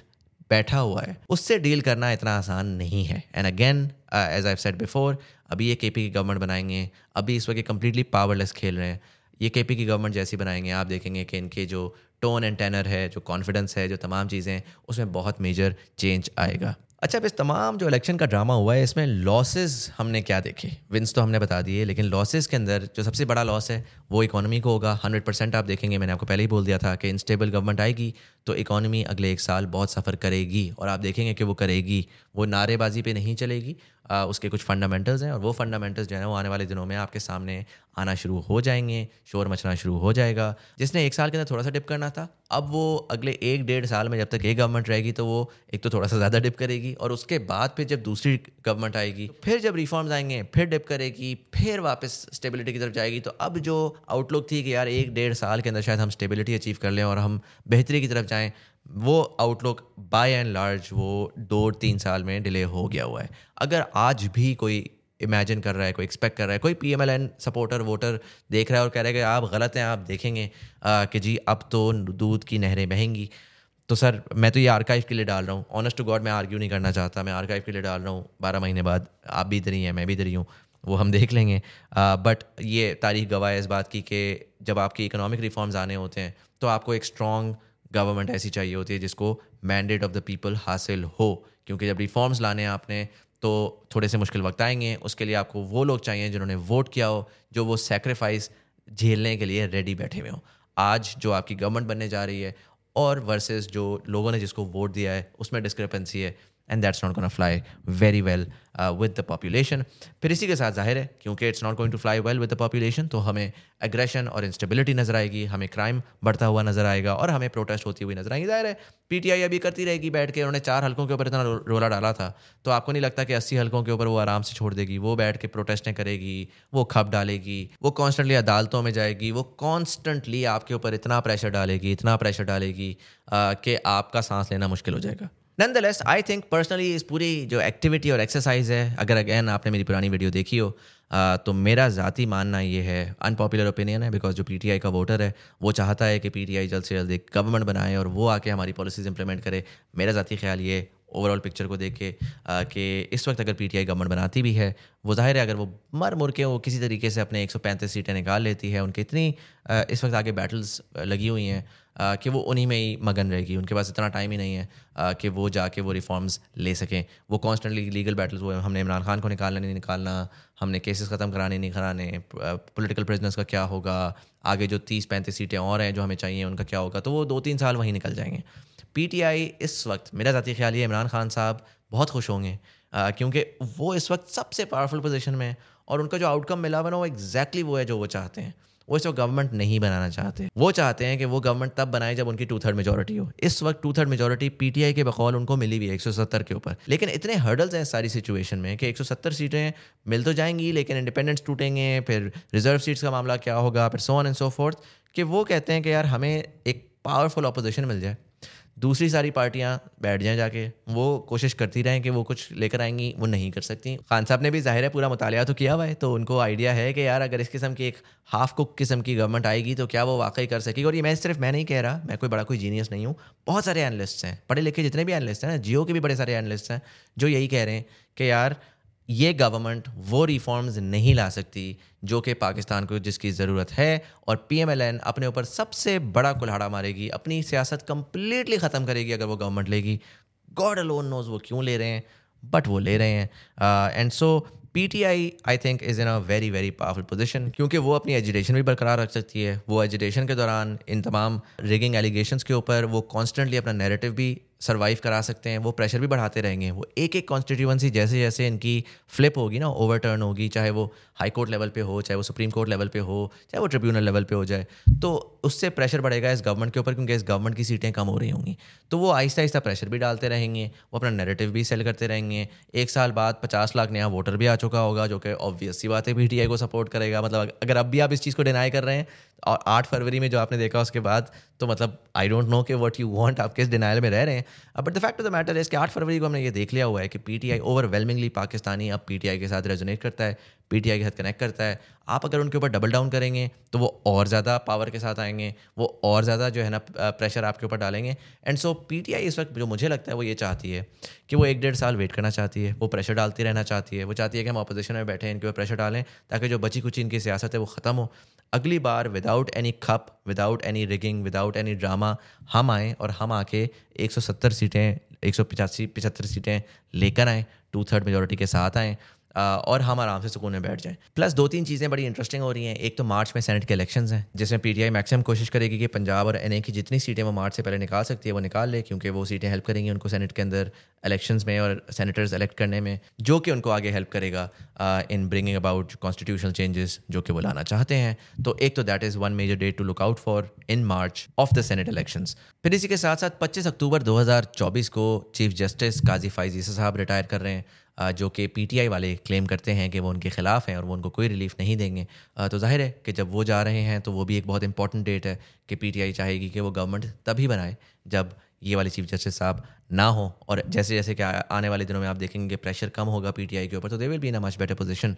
बैठा हुआ है, उससे डील करना इतना आसान नहीं है। And again as I said before अभी ये के पी की गवर्नमेंट बनाएँगे, अभी इस वक्त कंप्लीटली पावरलेस खेल रहे हैं। ये के की गवर्नमेंट जैसी बनाएँगे। आप देखेंगे कि इनके जो टोन एंड टेनर है, जो कॉन्फिडेंस है, जो तमाम चीज़ें उसमें बहुत मेजर चेंज आएगा। अच्छा अब इस तमाम जो इलेक्शन का ड्रामा हुआ है, इसमें लॉसेस हमने क्या देखे? विंस तो हमने बता दिए, लेकिन लॉसेस के अंदर जो सबसे बड़ा लॉस है, वो इकोनॉमी को होगा। हंड्रेड परसेंट आप देखेंगे, मैंने आपको पहले ही बोल दिया था कि इंस्टेबल गवर्नमेंट आएगी तो इकोनॉमी अगले एक साल बहुत सफ़र करेगी। और आप देखेंगे कि वो करेगी, वो नारेबाजी पे नहीं चलेगी। उसके कुछ फंडामेंटल्स हैं और वो फंडामेंटल्स जो है वो आने वाले दिनों में आपके सामने आना शुरू हो जाएँगे, शोर मचना शुरू हो जाएगा। जिसने एक साल के अंदर थोड़ा सा डिप करना था, अब वो अगले एक डेढ़ साल में जब तक एक गवर्नमेंट रहेगी तो वो एक तो थोड़ा सा ज़्यादा डिप करेगी और उसके बाद फिर जब दूसरी गवर्नमेंट आएगी, फिर जब रिफॉर्म्स आएँगे, फिर डिप करेगी, फिर वापस स्टेबिलिटी की तरफ़ जाएगी तो अब जो आउटलुक थी कि यार एक डेढ़ साल के अंदर शायद हम स्टेबिलिटी अचीव कर लें और हम बेहतरी की तरफ़ जाएँ वो आउटलुक बाय एंड लार्ज वो दो तीन साल में डिले हो गया हुआ है। अगर आज भी कोई इमेजिन कर रहा है कोई एक्सपेक्ट कर रहा है कोई P M L N supporter voter देख रहा है और कह रहा है कि आप गलत हैं आप देखेंगे आ, कि जी अब तो दूध की नहरें बहेंगी। तो सर मैं तो ये आर्काइव के लिए डाल रहा हूँ। ऑनेस्ट टू गॉड मैं आर्ग्यू नहीं करना चाहता। मैं आर्काइव के लिए डाल रहा हूँ। बारह महीने बाद आप भी इधर ही हैं मैं भी इधर ही हूँ। वो हम देख लेंगे। बट ये तारीख गवाह है इस बात की कि जब आपकी इकोनॉमिक रिफॉर्म्स आने होते हैं तो आपको एक स्ट्रॉन्ग गवर्नमेंट ऐसी चाहिए होती है जिसको मैंडेट ऑफ़ द पीपल हासिल हो। क्योंकि जब रिफॉर्म्स लाने हैं आपने तो थोड़े से मुश्किल वक्त आएँगे। उसके लिए आपको वो लोग चाहिए जिन्होंने वोट किया हो, जो वो सेक्रीफाइस झेलने के लिए रेडी बैठे हुए हों। आज जो आपकी गवर्नमेंट बनने जा रही है, और वर्सेस जो लोगों ने जिसको वोट दिया है, उसमें डिस्क्रिपेंसी है। And that's not gonna fly very well with the population फिर इसी के साथ ज़ाहिर है, क्योंकि it's not going to fly well with the population तो हमें एग्रेशन और इंस्टेबिलिटी नज़र आएगी, हमें क्राइम बढ़ता हुआ नज़र आएगा, और हमें प्रोटेस्ट होती हुई नज़र आएगी। ज़ाहिर है पीटीआई अभी करती रहेगी बैठ के, उन्होंने चार हल्कों के ऊपर इतना रोला डाला था तो आपको नहीं लगता कि अस्सी हल्कों के ऊपर वो आराम से छोड़ देगी? वो बैठ के प्रोटेस्टें करेगी, वो खप डालेगी, वो कॉन्स्टेंटली अदालतों में जाएगी, वो कॉन्स्टेंटली आपके ऊपर इतना प्रेशर डालेगी, इतना प्रेशर डालेगी कि आपका सांस लेना मुश्किल हो जाएगा। Nonetheless I think personally इस पूरी जो एक्टिविटी और एक्सरसाइज है अगर अगैन आपने मेरी पुरानी वीडियो देखी हो Uh, तो मेरा ज़ाती मानना ये है अनपॉपुलर ओपिनियन है बिकॉज़ जो पीटीआई का वोटर है वो चाहता है कि पीटीआई जल्द से जल्द एक गवर्नमेंट बनाए और वो आके हमारी पॉलिसीज़ इंप्लीमेंट करे। मेरा ज़ाती ख्याल ये ओवरऑल पिक्चर को देख के कि इस वक्त अगर पीटीआई गवर्नमेंट बनाती भी है वो ज़ाहिर है अगर वो मर मुर के वो किसी तरीके से अपने एक सौ पैंतीस सीटें निकाल लेती है उनकी इतनी इस वक्त आगे बैटल्स लगी हुई हैं कि वो उन्हीं में ही मगन रहेगी। उनके पास इतना टाइम ही नहीं है कि वो जाके वो रिफॉर्म्स ले सकें। वो कॉन्स्टेंटली लीगल बैटल्स वो हमने इमरान खान को निकालना नहीं निकालना, हमने केसेस ख़त्म कराने नहीं कराने पॉलिटिकल प्रिजनर्स का क्या होगा, आगे जो तीस पैंतीस सीटें और हैं जो हमें चाहिए, उनका क्या होगा? तो वो दो तीन साल वहीं निकल जाएँगे। पीटीआई इस वक्त, मेरा ज़ाती ख्याल ये इमरान खान साहब बहुत खुश होंगे क्योंकि वो इस वक्त सबसे पावरफुल पोजीशन में है और उनका जो आउटकम मिला हुआ ना, वो एग्जैक्टली वो है जो वो चाहते हैं। वो इस वक्त गवर्नमेंट नहीं बनाना चाहते। वो चाहते हैं कि वो गवर्नमेंट तब बनाए जब उनकी टू थर्ड मेजोरिटी हो। इस वक्त टू थर्ड मेजोरिटी पीटीआई के बकौल उनको मिली हुई है एक सौ सत्तर के ऊपर। लेकिन इतने हर्डल्स हैं सारी सिचुएशन में कि एक सौ सत्तर सीटें मिल तो जाएँगी, लेकिन इंडिपेंडेंस टूटेंगे, फिर रिज़र्व सीट्स का मामला क्या होगा, फिर so on and so forth कि वो कहते हैं कि यार हमें एक पावरफुल अपोजिशन मिल जाए। दूसरी सारी पार्टियाँ बैठ जाएँ जाके, वो कोशिश करती रहें कि वो कुछ लेकर आएँगी, वो नहीं कर सकती। खान साहब ने भी ज़ाहिर है पूरा मुताल तो किया हुआ है तो उनको आइडिया है कि यार अगर इस किस्म की एक हाफ़ कुक किस्म की गवर्नमेंट आएगी तो क्या वो वाकई कर सकेगी? और ये मैं सिर्फ़, मैं नहीं कह रहा, मैं कोई बड़ा कोई जीनियस नहीं हूँ, बहुत सारे एनलिस्ट हैं, पढ़े लिखे जितने भी एनलिस्ट हैं ना, जियो के भी बड़े सारे एनलिस्ट हैं, जो यही कह रहे हैं कि यार ये गवर्नमेंट वो रिफॉर्म्स नहीं ला सकती जो कि पाकिस्तान को जिसकी ज़रूरत है और पीएमएलएन अपने ऊपर सबसे बड़ा कुल्हाड़ा मारेगी, अपनी सियासत कंप्लीटली ख़त्म करेगी अगर वो गवर्नमेंट लेगी। गॉड अलोन नोज़ वो क्यों ले रहे हैं बट वो ले रहे हैं। And so P T I I think is in a very very powerful position क्योंकि वो अपनी एजुटेशन भी बरकरार रख सकती है। वो एजुटेशन के दौरान इन तमाम रिगिंग एलिगेशन के ऊपर वो कॉन्स्टेंटली अपना नेरेटिव भी सर्वाइव करा सकते हैं, वो प्रेशर भी बढ़ाते रहेंगे। वो एक एक कॉन्स्टिट्यूंसी जैसे जैसे इनकी फ्लिप होगी ना ओवरटर्न होगी, चाहे वो हाई कोर्ट लेवल पे हो, चाहे वो सुप्रीम कोर्ट लेवल पे हो, चाहे वो ट्रिब्यूनल लेवल पे हो जाए तो उससे प्रेशर बढ़ेगा इस गवर्नमेंट के ऊपर क्योंकि इस गवर्नमेंट की सीटें कम हो रही होंगी। तो वो आहिस्ता आहिस्ता प्रेशर भी डालते रहेंगे, वो अपना नेरेटिव भी सेल करते रहेंगे। एक साल बाद पचास लाख नया वोटर भी आ चुका होगा, जो कि ऑब्वियस सी बात है पी को सपोर्ट करेगा। मतलब अगर अब भी आप इस चीज़ को डिनाई कर रहे हैं और आठ फरवरी में जो आपने देखा उसके बाद तो मतलब आई डोंट नो कि वट यू वांट आप किस डिनाइल में रह रहे हैं। But the fact of the matter is कि आठ फरवरी को हमने ये देख लिया हुआ है कि P T PTI overwhelmingly Pakistani अब पीटीआई के साथ रेजोनेट करता है पीटीआई के साथ कनेक्ट करता है। आप अगर उनके ऊपर डबल डाउन करेंगे तो वो और ज़्यादा पावर के साथ आएँगे, वो और ज़्यादा जो है ना प्रेशर आपके ऊपर डालेंगे। एंड सो पीटीआई इस वक्त जो मुझे लगता है वो ये चाहती है कि वो एक डेढ़ साल वेट करना चाहती है, वो प्रेशर डालती रहना चाहती है, वो चाहती है कि हम अपोजिशन में बैठे, इनके ऊपर प्रेशर डालें, ताकि जो बची कुची इनकी सियासत है वो ख़त्म हो। अगली बार विदाउट एनी खप without any rigging without any drama हम आएँ और हम आके 170 सीटें, एक सौ पचासी, पचहत्तर सीटें लेकर आएँ टू थर्ड मेजोरिटी के साथ आएँ। और हम आराम से सुकून में बैठ जाएँ। प्लस दो तीन चीज़ें बड़ी इंटरेस्टिंग हो रही हैं। एक तो मार्च में सेनेट के इलेक्शन हैं, जिसमें पीटीआई मैक्सिमम कोशिश करेगी कि पंजाब और एनए की जितनी सीटें वो मार्च से पहले निकाल सकती है, वो निकाल ले, क्योंकि वो सीटें हेल्प करेंगी उनको सेनेट के अंदर इलेक्शन में और सेनेटर्स इलेक्ट करने में, जो कि उनको आगे हेल्प करेगा in bringing about constitutional changes जो कि वो लाना चाहते हैं। तो एक तो that is one major date to look out for in March of the senate election फिर इसी के साथ साथ पच्चीस अक्टूबर दो हज़ार चौबीस को चीफ जस्टिस काजी फाइजी साहब रिटायर कर रहे हैं। जो कि पीटीआई वाले क्लेम करते हैं कि वो उनके ख़िलाफ़ हैं और वो उनको कोई रिलीफ नहीं देंगे तो ज़ाहिर है कि जब वो जा रहे हैं तो वो भी एक बहुत इंपॉर्टेंट डेट है कि पीटीआई चाहेगी कि वो गवर्नमेंट तभी बनाए जब ये वाले चीफ जस्टिस साहब ना हो और जैसे जैसे कि आने वाले दिनों में आप देखेंगे प्रेशर कम होगा पीटीआई के ऊपर तो they will be in a much better position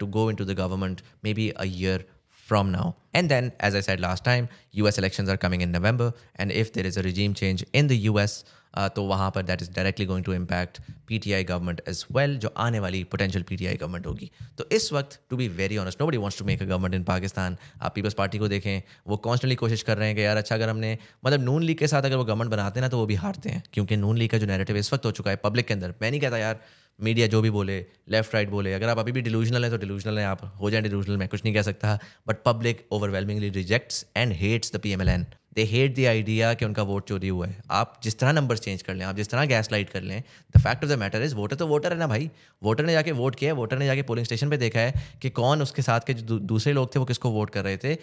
to go into the government maybe a year from now. And then, as I said last time, US elections are coming in November. And if there is a regime change in the US, तो वहाँ पर that is directly going to impact P T I government as well जो आने वाली पोटेंशियल आई गवर्नमेंट होगी। तो इस वक्त to be very honest nobody wants to make a government in Pakistan आप पीपल्स पार्टी को देखें, वो कॉन्स्टेंटली कोशिश कर रहे हैं कि यार अच्छा अगर हमने मतलब नून लीग के साथ अगर वो गवर्नमेंट बनाते हैं ना तो वो भी हारते हैं, क्योंकि नून लीग का जो नेरेटिव इस वक्त हो चुका है पब्लिक के अंदर। मैं नहीं कहता यार मीडिया जो भी बोले लेफ़्ट राइट बोले, अगर आप अभी भी डिलूजनल है तो डिलूजनल है आप, हो जाए डिलूजनल मैं कुछ नहीं कह सकता but public overwhelmingly rejects and hates the P M L N they hate the idea कि उनका वोट चोरी हुआ है। आप जिस तरह नंबर चेंज कर लें, आप जिस तरह गैस लाइट कर लें the fact of the matter is voter तो वोटर है ना भाई। वोटर ने जाके वोट किया वोटर ने जाके पोलिंग स्टेशन पर देखा है कि कौन उसके साथ के जो दूसरे लोग थे वो किसको वोट कर रहे थे।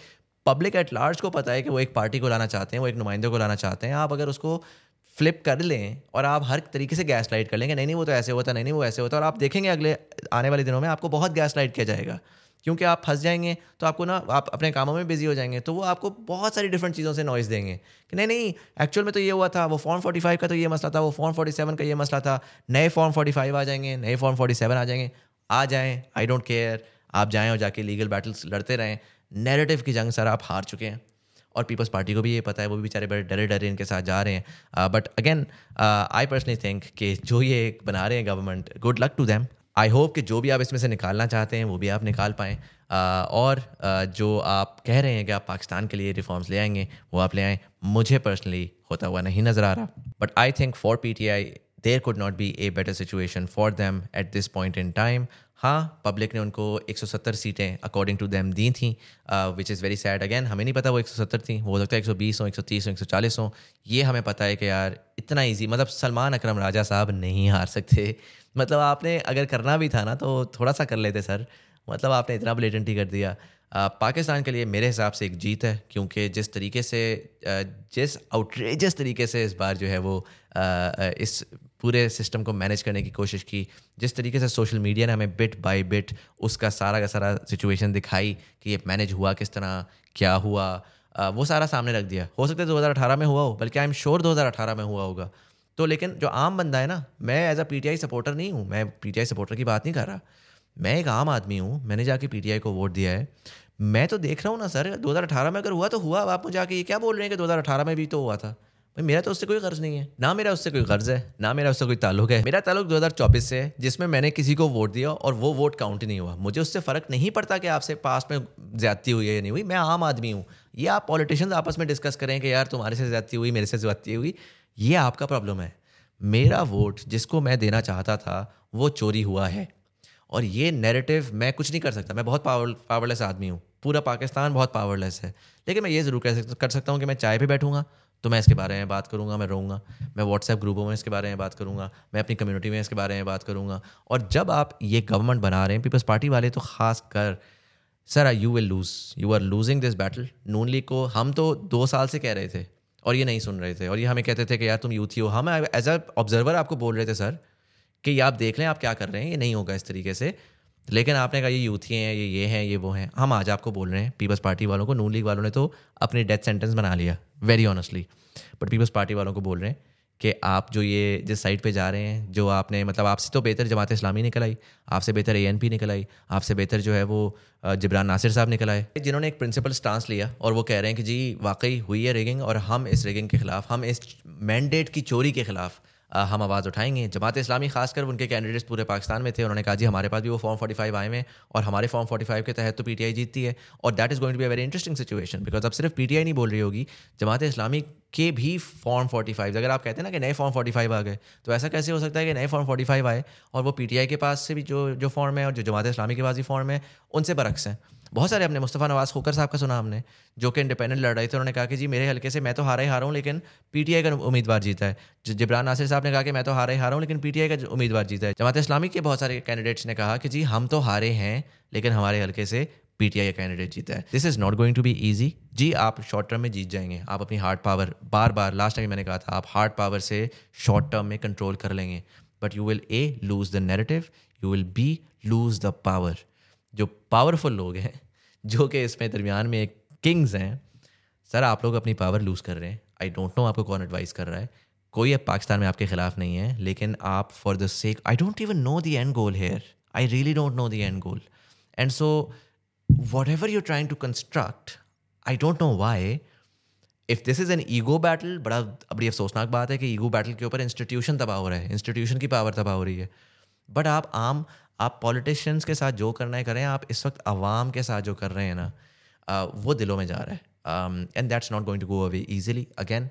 पब्लिक एट लार्ज को पता है कि वो एक पार्टी को लाना चाहते हैं, वो एक नुमाइंदे को लाना चाहते हैं। आप अगर उसको फ्लिप कर लें और आप हर तरीके से गैस लाइट कर लेंगे, नहीं नहीं, वो तो ऐसे होता, नहीं नहीं, वो ऐसे होता। और आप देखेंगे अगले, आने वाले दिनों में आपको बहुत गैस लाइट किया जाएगा। क्योंकि आप फंस जाएँगे तो आपको ना, आप अपने कामों में बिज़ी हो जाएँगे तो वो आपको बहुत सारी डिफरेंट चीज़ों से नॉइज़ देंगे। कि नहीं नहीं एक्चुअल में तो ये हुआ था, वो फॉर्म 45 का तो ये मसला था, वो फॉर्म 47 का ये मसला था, नए फॉर्म 45 आ जाएँगे, नए फॉर्म 47 आ जाएँगे, आ जाएँ आई डोंट केयर आप जाएँ और जाके लीगल बैटल्स लड़ते रहें। नेरेटिव की जंग सर आप हार चुके हैं। और पीपल्स पार्टी को भी ये पता है, वो भी बेचारे बड़े डरे डरे इनके साथ जा रहे हैं। But again I personally think कि जो ये बना रहे हैं government good luck to them I hope कि जो भी आप इसमें से निकालना चाहते हैं, वो भी आप निकाल पाएँ। और जो आप कह रहे हैं कि आप पाकिस्तान के लिए रिफॉर्म्स ले आएँगे, वो आप ले आएँ। मुझे पर्सनली होता हुआ नहीं नज़र आ रहा। But I think for P T I there could not be a better situation for them at this point in time हाँ पब्लिक ने उनको 170 सीटें अकॉर्डिंग टू दैम दी थी। Which is very sad again हमें नहीं पता वो 170 थी। वो हो सकता है 120 हो 130 हो 140 हो। ये हमें पता है कि यार, इतना इजी मतलब सलमान अकरम राजा साहब नहीं हार सकते। मतलब आपने अगर करना भी था ना तो थोड़ा सा कर लेते सर। मतलब आपने इतना ब्लेटेंटी कर दिया। पाकिस्तान के लिए मेरे हिसाब से एक जीत है, क्योंकि जिस तरीके से जिस आउटरेजस तरीके से इस बार जो है वो इस पूरे सिस्टम को मैनेज करने की कोशिश की, जिस तरीके से सोशल मीडिया ने हमें बिट बाय बिट उसका सारा का सारा सिचुएशन दिखाई कि ये मैनेज हुआ किस तरह, क्या हुआ वो सारा सामने रख दिया। हो सकता है 2018 में हुआ हो, बल्कि आई एम श्योर 2018 में हुआ होगा। तो लेकिन जो आम बंदा है ना, मैं एज अ पी सपोर्टर नहीं हूँ, मैं पीटीआई सपोर्टर की बात नहीं कर रहा। मैं एक आम आदमी हूँ, मैंने जाके पी को वोट दिया है। मैं तो देख रहा हूँ ना सर 2018 में अगर हुआ तो हुआ आप मुझे आके ये क्या बोल रहे हैं कि 2018 में भी तो हुआ था? भाई, मेरा तो उससे कोई कर्ज नहीं है। ना मेरा उससे कोई कर्ज है, ना मेरा उससे कोई ताल्लुक है। मेरा ताल्लुक 2024 से है, जिसमें मैंने किसी को वोट दिया और वो वोट काउंट नहीं हुआ। मुझे उससे फ़र्क नहीं पड़ता कि आपसे पास में ज्यादती हुई है या नहीं हुई। मैं आम आदमी हूँ। ये आप पॉलिटिशियंस आपस में डिस्कस करें कि यार, तुम्हारे से ज्यादती हुई, मेरे से ज्यादती हुई। ये आपका प्रॉब्लम है। मेरा वोट जिसको मैं देना चाहता था, वो चोरी हुआ है। और ये नैरेटिव मैं कुछ नहीं कर सकता। मैं बहुत पावर पावरलेस आदमी हूँ। पूरा पाकिस्तान बहुत पावरलेस है। लेकिन मैं ये ज़रूर कह सकता कर सकता हूँ कि मैं चाय पे बैठूँगा तो मैं इसके बारे में बात करूँगा, मैं रहूँगा। मैं व्हाट्सएप ग्रुपों में इसके बारे में बात करूँगा। मैं अपनी कम्युनिटी में इसके बारे में बात करूँगा। और जब आप ये गवर्नमेंट बना रहे हैं पीपल्स पार्टी वाले तो ख़ास कर sir you will lose you are losing this battle Noon League को हम तो दो साल से कह रहे थे। और ये नहीं सुन रहे थे। और ये हमें कहते थे कि यार तुम यूथ ही हो। हम एज अ ऑब्जर्वर आपको बोल रहे थे, सर, कि ये आप देख लें, आप क्या कर रहे हैं? ये नहीं होगा इस तरीके से। लेकिन आपने कहा, ये यूथ ही हैं, ये ये हैं, ये वो हैं। हम आज आपको बोल रहे हैं पीपल्स पार्टी वालों को, नून लीग वालों ने तो अपनी डेथ सेंटेंस बना लिया very honestly but Peoples Party वालों को बोल रहे हैं कि आप जो ये जिस साइड पे जा रहे हैं, जो आपने मतलब आपसे तो बेहतर जमात इस्लामी निकल आई, आपसे बेहतर ए एन पी निकल आई, आपसे बेहतर जो है वो जबरान नासिर साहब निकल आए, जिन्होंने एक प्रिंसिपल स्टांस लिया और वो कह रहे हैं कि जी, वाकई हुई है रेगिंग और हम इस रेगिंग के ख़िलाफ़, हम इस मैंडेट की चोरी के ख़िलाफ़ हम आवाज़ उठाएँगे। जमात इस्लामी, खासकर उनके कैंडिडेट्स पूरे पाकिस्तान में थे। उन्होंने कहा, जी, हमारे पास भी वो फॉर्म 45 आए हैं और हमारे फॉर्म 45 के तहत तो पीटीआई जीतती है और that is going to be very interesting situation because अब सिर्फ़ पीटीआई नहीं बोल रही होगी, जमात इस्लामी के भी फॉर्म 45 अगर आप कहते हैं ना कि नए फॉर्म 45 आ गए तो ऐसा कैसे हो सकता है कि नए फॉर्म 45 आए और वो पीटीआई के पास से भी जो जो फॉर्म है और जो जमात इस्लामी के पास भी फॉर्म है, उनसे बरक्स हैं बहुत सारे अपने मुस्तफ़ा नवाज़ खोकर साहब का सुना हमने, जो कि इंडिपेंडेंट लड़ रहे थे, उन्होंने कहा कि जी, मेरे हल्के से मैं तो हारा ही हारा हूँ, लेकिन पीटीआई का उम्मीदवार जीता है। जबरान नासिर साहब ने कहा कि मैं तो हारा ही हारा हूँ, लेकिन पीटीआई का उम्मीदवार जीता है। जमात इस्लामी के बहुत सारे कैंडिडेट्स ने कहा कि जी, हम तो हारे हैं, लेकिन हमारे हल्के से पीटीआई का कैंडिडेट जीता है। This is not going to be easy जी, आप शॉर्ट टर्म में जीत जाएँगे। आप अपनी हार्ड पावर बार बार लास्ट टाइम मैंने कहा था, आप हार्ड पावर से शॉर्ट टर्म में कंट्रोल कर लेंगे। But you will a lose the narrative you will be lose the power जो पावरफुल लोग हैं, जो कि इसमें दरमियान में एक किंग्स हैं, सर आप लोग अपनी पावर लूज़ कर रहे हैं। आई डोंट नो आपको कौन एडवाइस कर रहा है। कोई अब पाकिस्तान में आपके खिलाफ नहीं है, लेकिन आप for the sake I don't even know the end goal here I really don't know the end goal and so whatever you trying to construct I don't know why if this is an ego battle बड़ा बड़ी अफसोसनाक बात है कि ईगो बैटल के ऊपर इंस्टीट्यूशन तबाह हो रहा है इंस्टीट्यूशन की पावर तबाह हो रही है। बट आप आम आप पॉलिटिशियंस के साथ जो करना है करें, आप इस वक्त आवाम के साथ जो कर रहे हैं ना वो दिलों में जा रहा है। And that's not going to go away easily again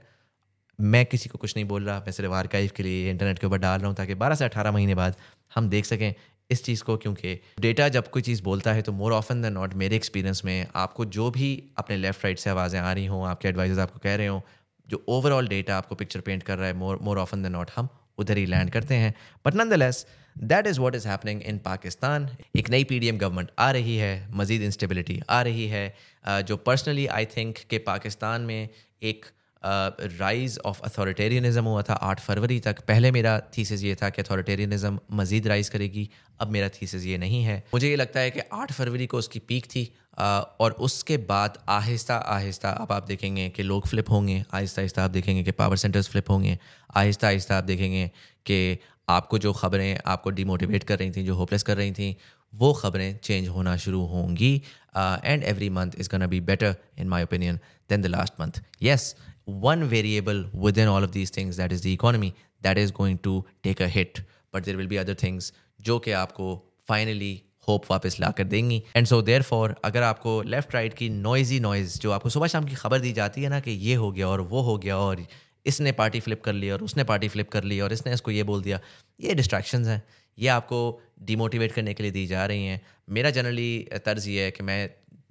मैं किसी को कुछ नहीं बोल रहा, मैं सिर्फ़ आर्काइव के लिए इंटरनेट के ऊपर डाल रहा हूँ ताकि बारह से अठारह महीने बाद हम देख सकें इस चीज़ को, क्योंकि डेटा जब कोई चीज़ बोलता है तो मोर ऑफन दैन नॉट मेरे एक्सपीरियंस में आपको जो भी अपने लेफ़्ट राइट से आवाज़ें आ रही हों, आपके एडवाइजर्स आपको कह रहे हों, जो ओवरऑल डेटा आपको पिक्चर पेंट कर रहा है more more often than not हम उधर ही लैंड करते हैं। But nonetheless that is what is happening in Pakistan एक नई पी डी एम गवर्नमेंट आ रही है, मजीद इंस्टेबिलिटी आ रही है जो पर्सनली आई थिंक के पाकिस्तान में एक राइज ऑफ़ अथॉरिटेरियनिज्म हुआ था आठ फरवरी तक। पहले मेरा थीसिस ये था कि अथॉरिटेरियनिज्म मजीद राइज करेगी, अब मेरा थीसिस ये नहीं है। मुझे ये लगता है कि आठ फरवरी को उसकी पीक थी और उसके बाद आहिस्ता आहिस्ता, अब आप देखेंगे कि लोग फ्लिप होंगे, आहिस्ता आहिस्ता आप देखेंगे कि पावर सेंटर्स फ्लिप होंगे, आहिस्ता आहिस्ता आप देखेंगे कि आपको जो खबरें आपको डिमोटिवेट कर रही थी, जो होपलेस कर रही थी, वो खबरें चेंज होना शुरू होंगी। And every month is gonna be better in my opinion then the last month yes one variable within all of these things that is the economy that is going to take a hit. But there will be other things जो कि आपको फाइनली होप वापस ला कर देंगी. एंड सो देयर फॉर अगर आपको लेफ़्ट राइट की नॉइजी नॉइज़ जो आपको सुबह शाम की खबर दी जाती है ना कि ये हो गया और वो हो गया और इसने पार्टी फ्लिप कर ली और उसने पार्टी फ्लिप कर ली और इसने इसको ये बोल दिया, ये डिस्ट्रैक्शन हैं. ये आपको डिमोटिवेट करने के लिए दी जा रही हैं. मेरा जनरली तर्ज ये है कि मैं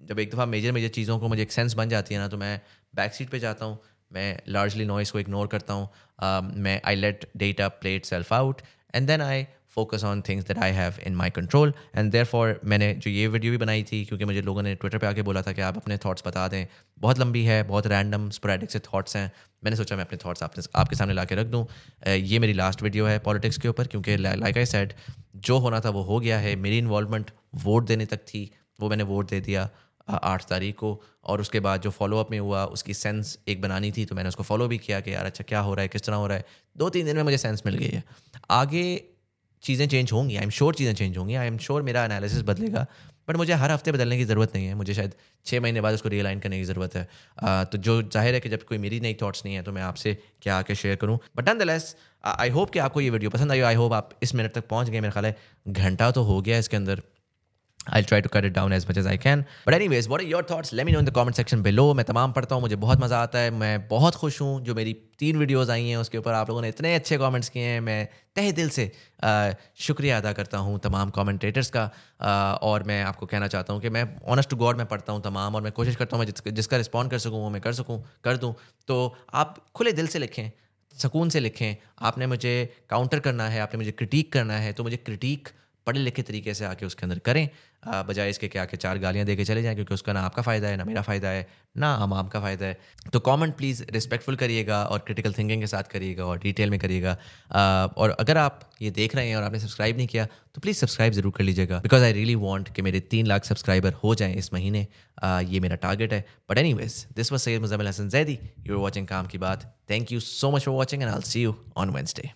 जब एक दफ़ा मेजर मेजर चीज़ों को मुझे एक सेंस बन जाती है ना तो मैं बैक सीट पर जाता हूँ मैं लार्जली नॉइस को इग्नोर करता हूँ uh, मैं I let data plate self out and then I focus on things that I have in my control and therefore मैंने जो ये वीडियो भी बनाई थी क्योंकि मुझे लोगों ने ट्विटर पे आके बोला था कि आप अपने थॉट्स बता दें। बहुत लंबी है बहुत रैंडम स्प्रेडिक से थॉट्स हैं। मैंने सोचा मैं अपने थॉट्स आपने आपके सामने ला के रख दूँ। ये मेरी लास्ट वीडियो है पॉलिटिक्स के ऊपर क्योंकि लाइक आई सेड जो होना था वो हो गया है। मेरी इन्वॉलमेंट वोट देने तक थी वो मैंने वोट दे दिया। आठ तारीख को और उसके बाद जो फॉलोअप में हुआ उसकी सेंस एक बनानी थी तो मैंने उसको फॉलो भी किया कि यार अच्छा क्या हो रहा है किस तरह हो रहा है। दो तीन दिन में मुझे सेंस मिल गई है। आगे चीज़ें चेंज होंगी आई एम श्योर चीज़ें चेंज होंगी आई एम श्योर मेरा एनालिसिस बदलेगा बट मुझे हर हफ़्ते बदलने की ज़रूरत नहीं है। मुझे शायद छः महीने बाद उसको रियलाइन करने की ज़रूरत है। आ, तो जो ज़ाहिर है कि जब कोई मेरी नई थॉट्स नहीं है तो मैं आपसे क्या आके शेयर करूँ? But nonetheless I hope कि आपको ये वीडियो पसंद आई आई होप आप इस मिनट तक पहुँच गए। मेरा ख्याल है घंटा तो हो गया इसके अंदर। I'll try to cut it down as much as I can. But anyways, what are your thoughts? Let me know in the comment section below. मैं तमाम पढ़ता हूँ मुझे बहुत मज़ा आता है मैं बहुत खुश हूँ जो मेरी तीन वीडियोस आई हैं उसके ऊपर आप लोगों ने इतने अच्छे कमेंट्स किए हैं मैं तहे दिल से शुक्रिया अदा करता हूँ तमाम कमेंटेटर्स का और मैं आपको कहना चाहता हूँ कि मैं ऑनेस्ट टू गॉड मैं पढ़ता हूँ तमाम और मैं कोशिश करता हूँ मैं जिस, जिसका रिस्पॉन्ड कर सकूँ वो मैं कर सकूँ कर दूँ तो आप खुले दिल से लिखें सुकून से लिखें आपने मुझे काउंटर करना है आपने मुझे क्रिटिक करना है तो मुझे क्रिटिक पढ़े लिखे तरीके से आके उसके अंदर करें बजाय इसके कि आके चार गालियाँ दे के चले जाएँ, क्योंकि उसका ना आपका फ़ायदा है, ना मेरा फ़ायदा है, ना आम का फ़ायदा है। तो कमेंट प्लीज़ रिस्पेक्टफुल करिएगा और क्रिटिकल थिंकिंग के साथ करिएगा और डिटेल में करिएगा। और अगर आप ये देख रहे हैं और आपने सब्सक्राइब नहीं किया तो प्लीज़ सब्सक्राइब ज़रूर कर लीजिएगा। बिकॉज़ आई रियली वॉन्ट कि मेरे तीन लाख सब्सक्राइबर हो जाएँ इस महीने। ये मेरा टारगेट है। But any ways this was said Muzammil Hasan Zaidi you are watching Kaam Ki Baat thank you so much for watching and I see you on Wednesday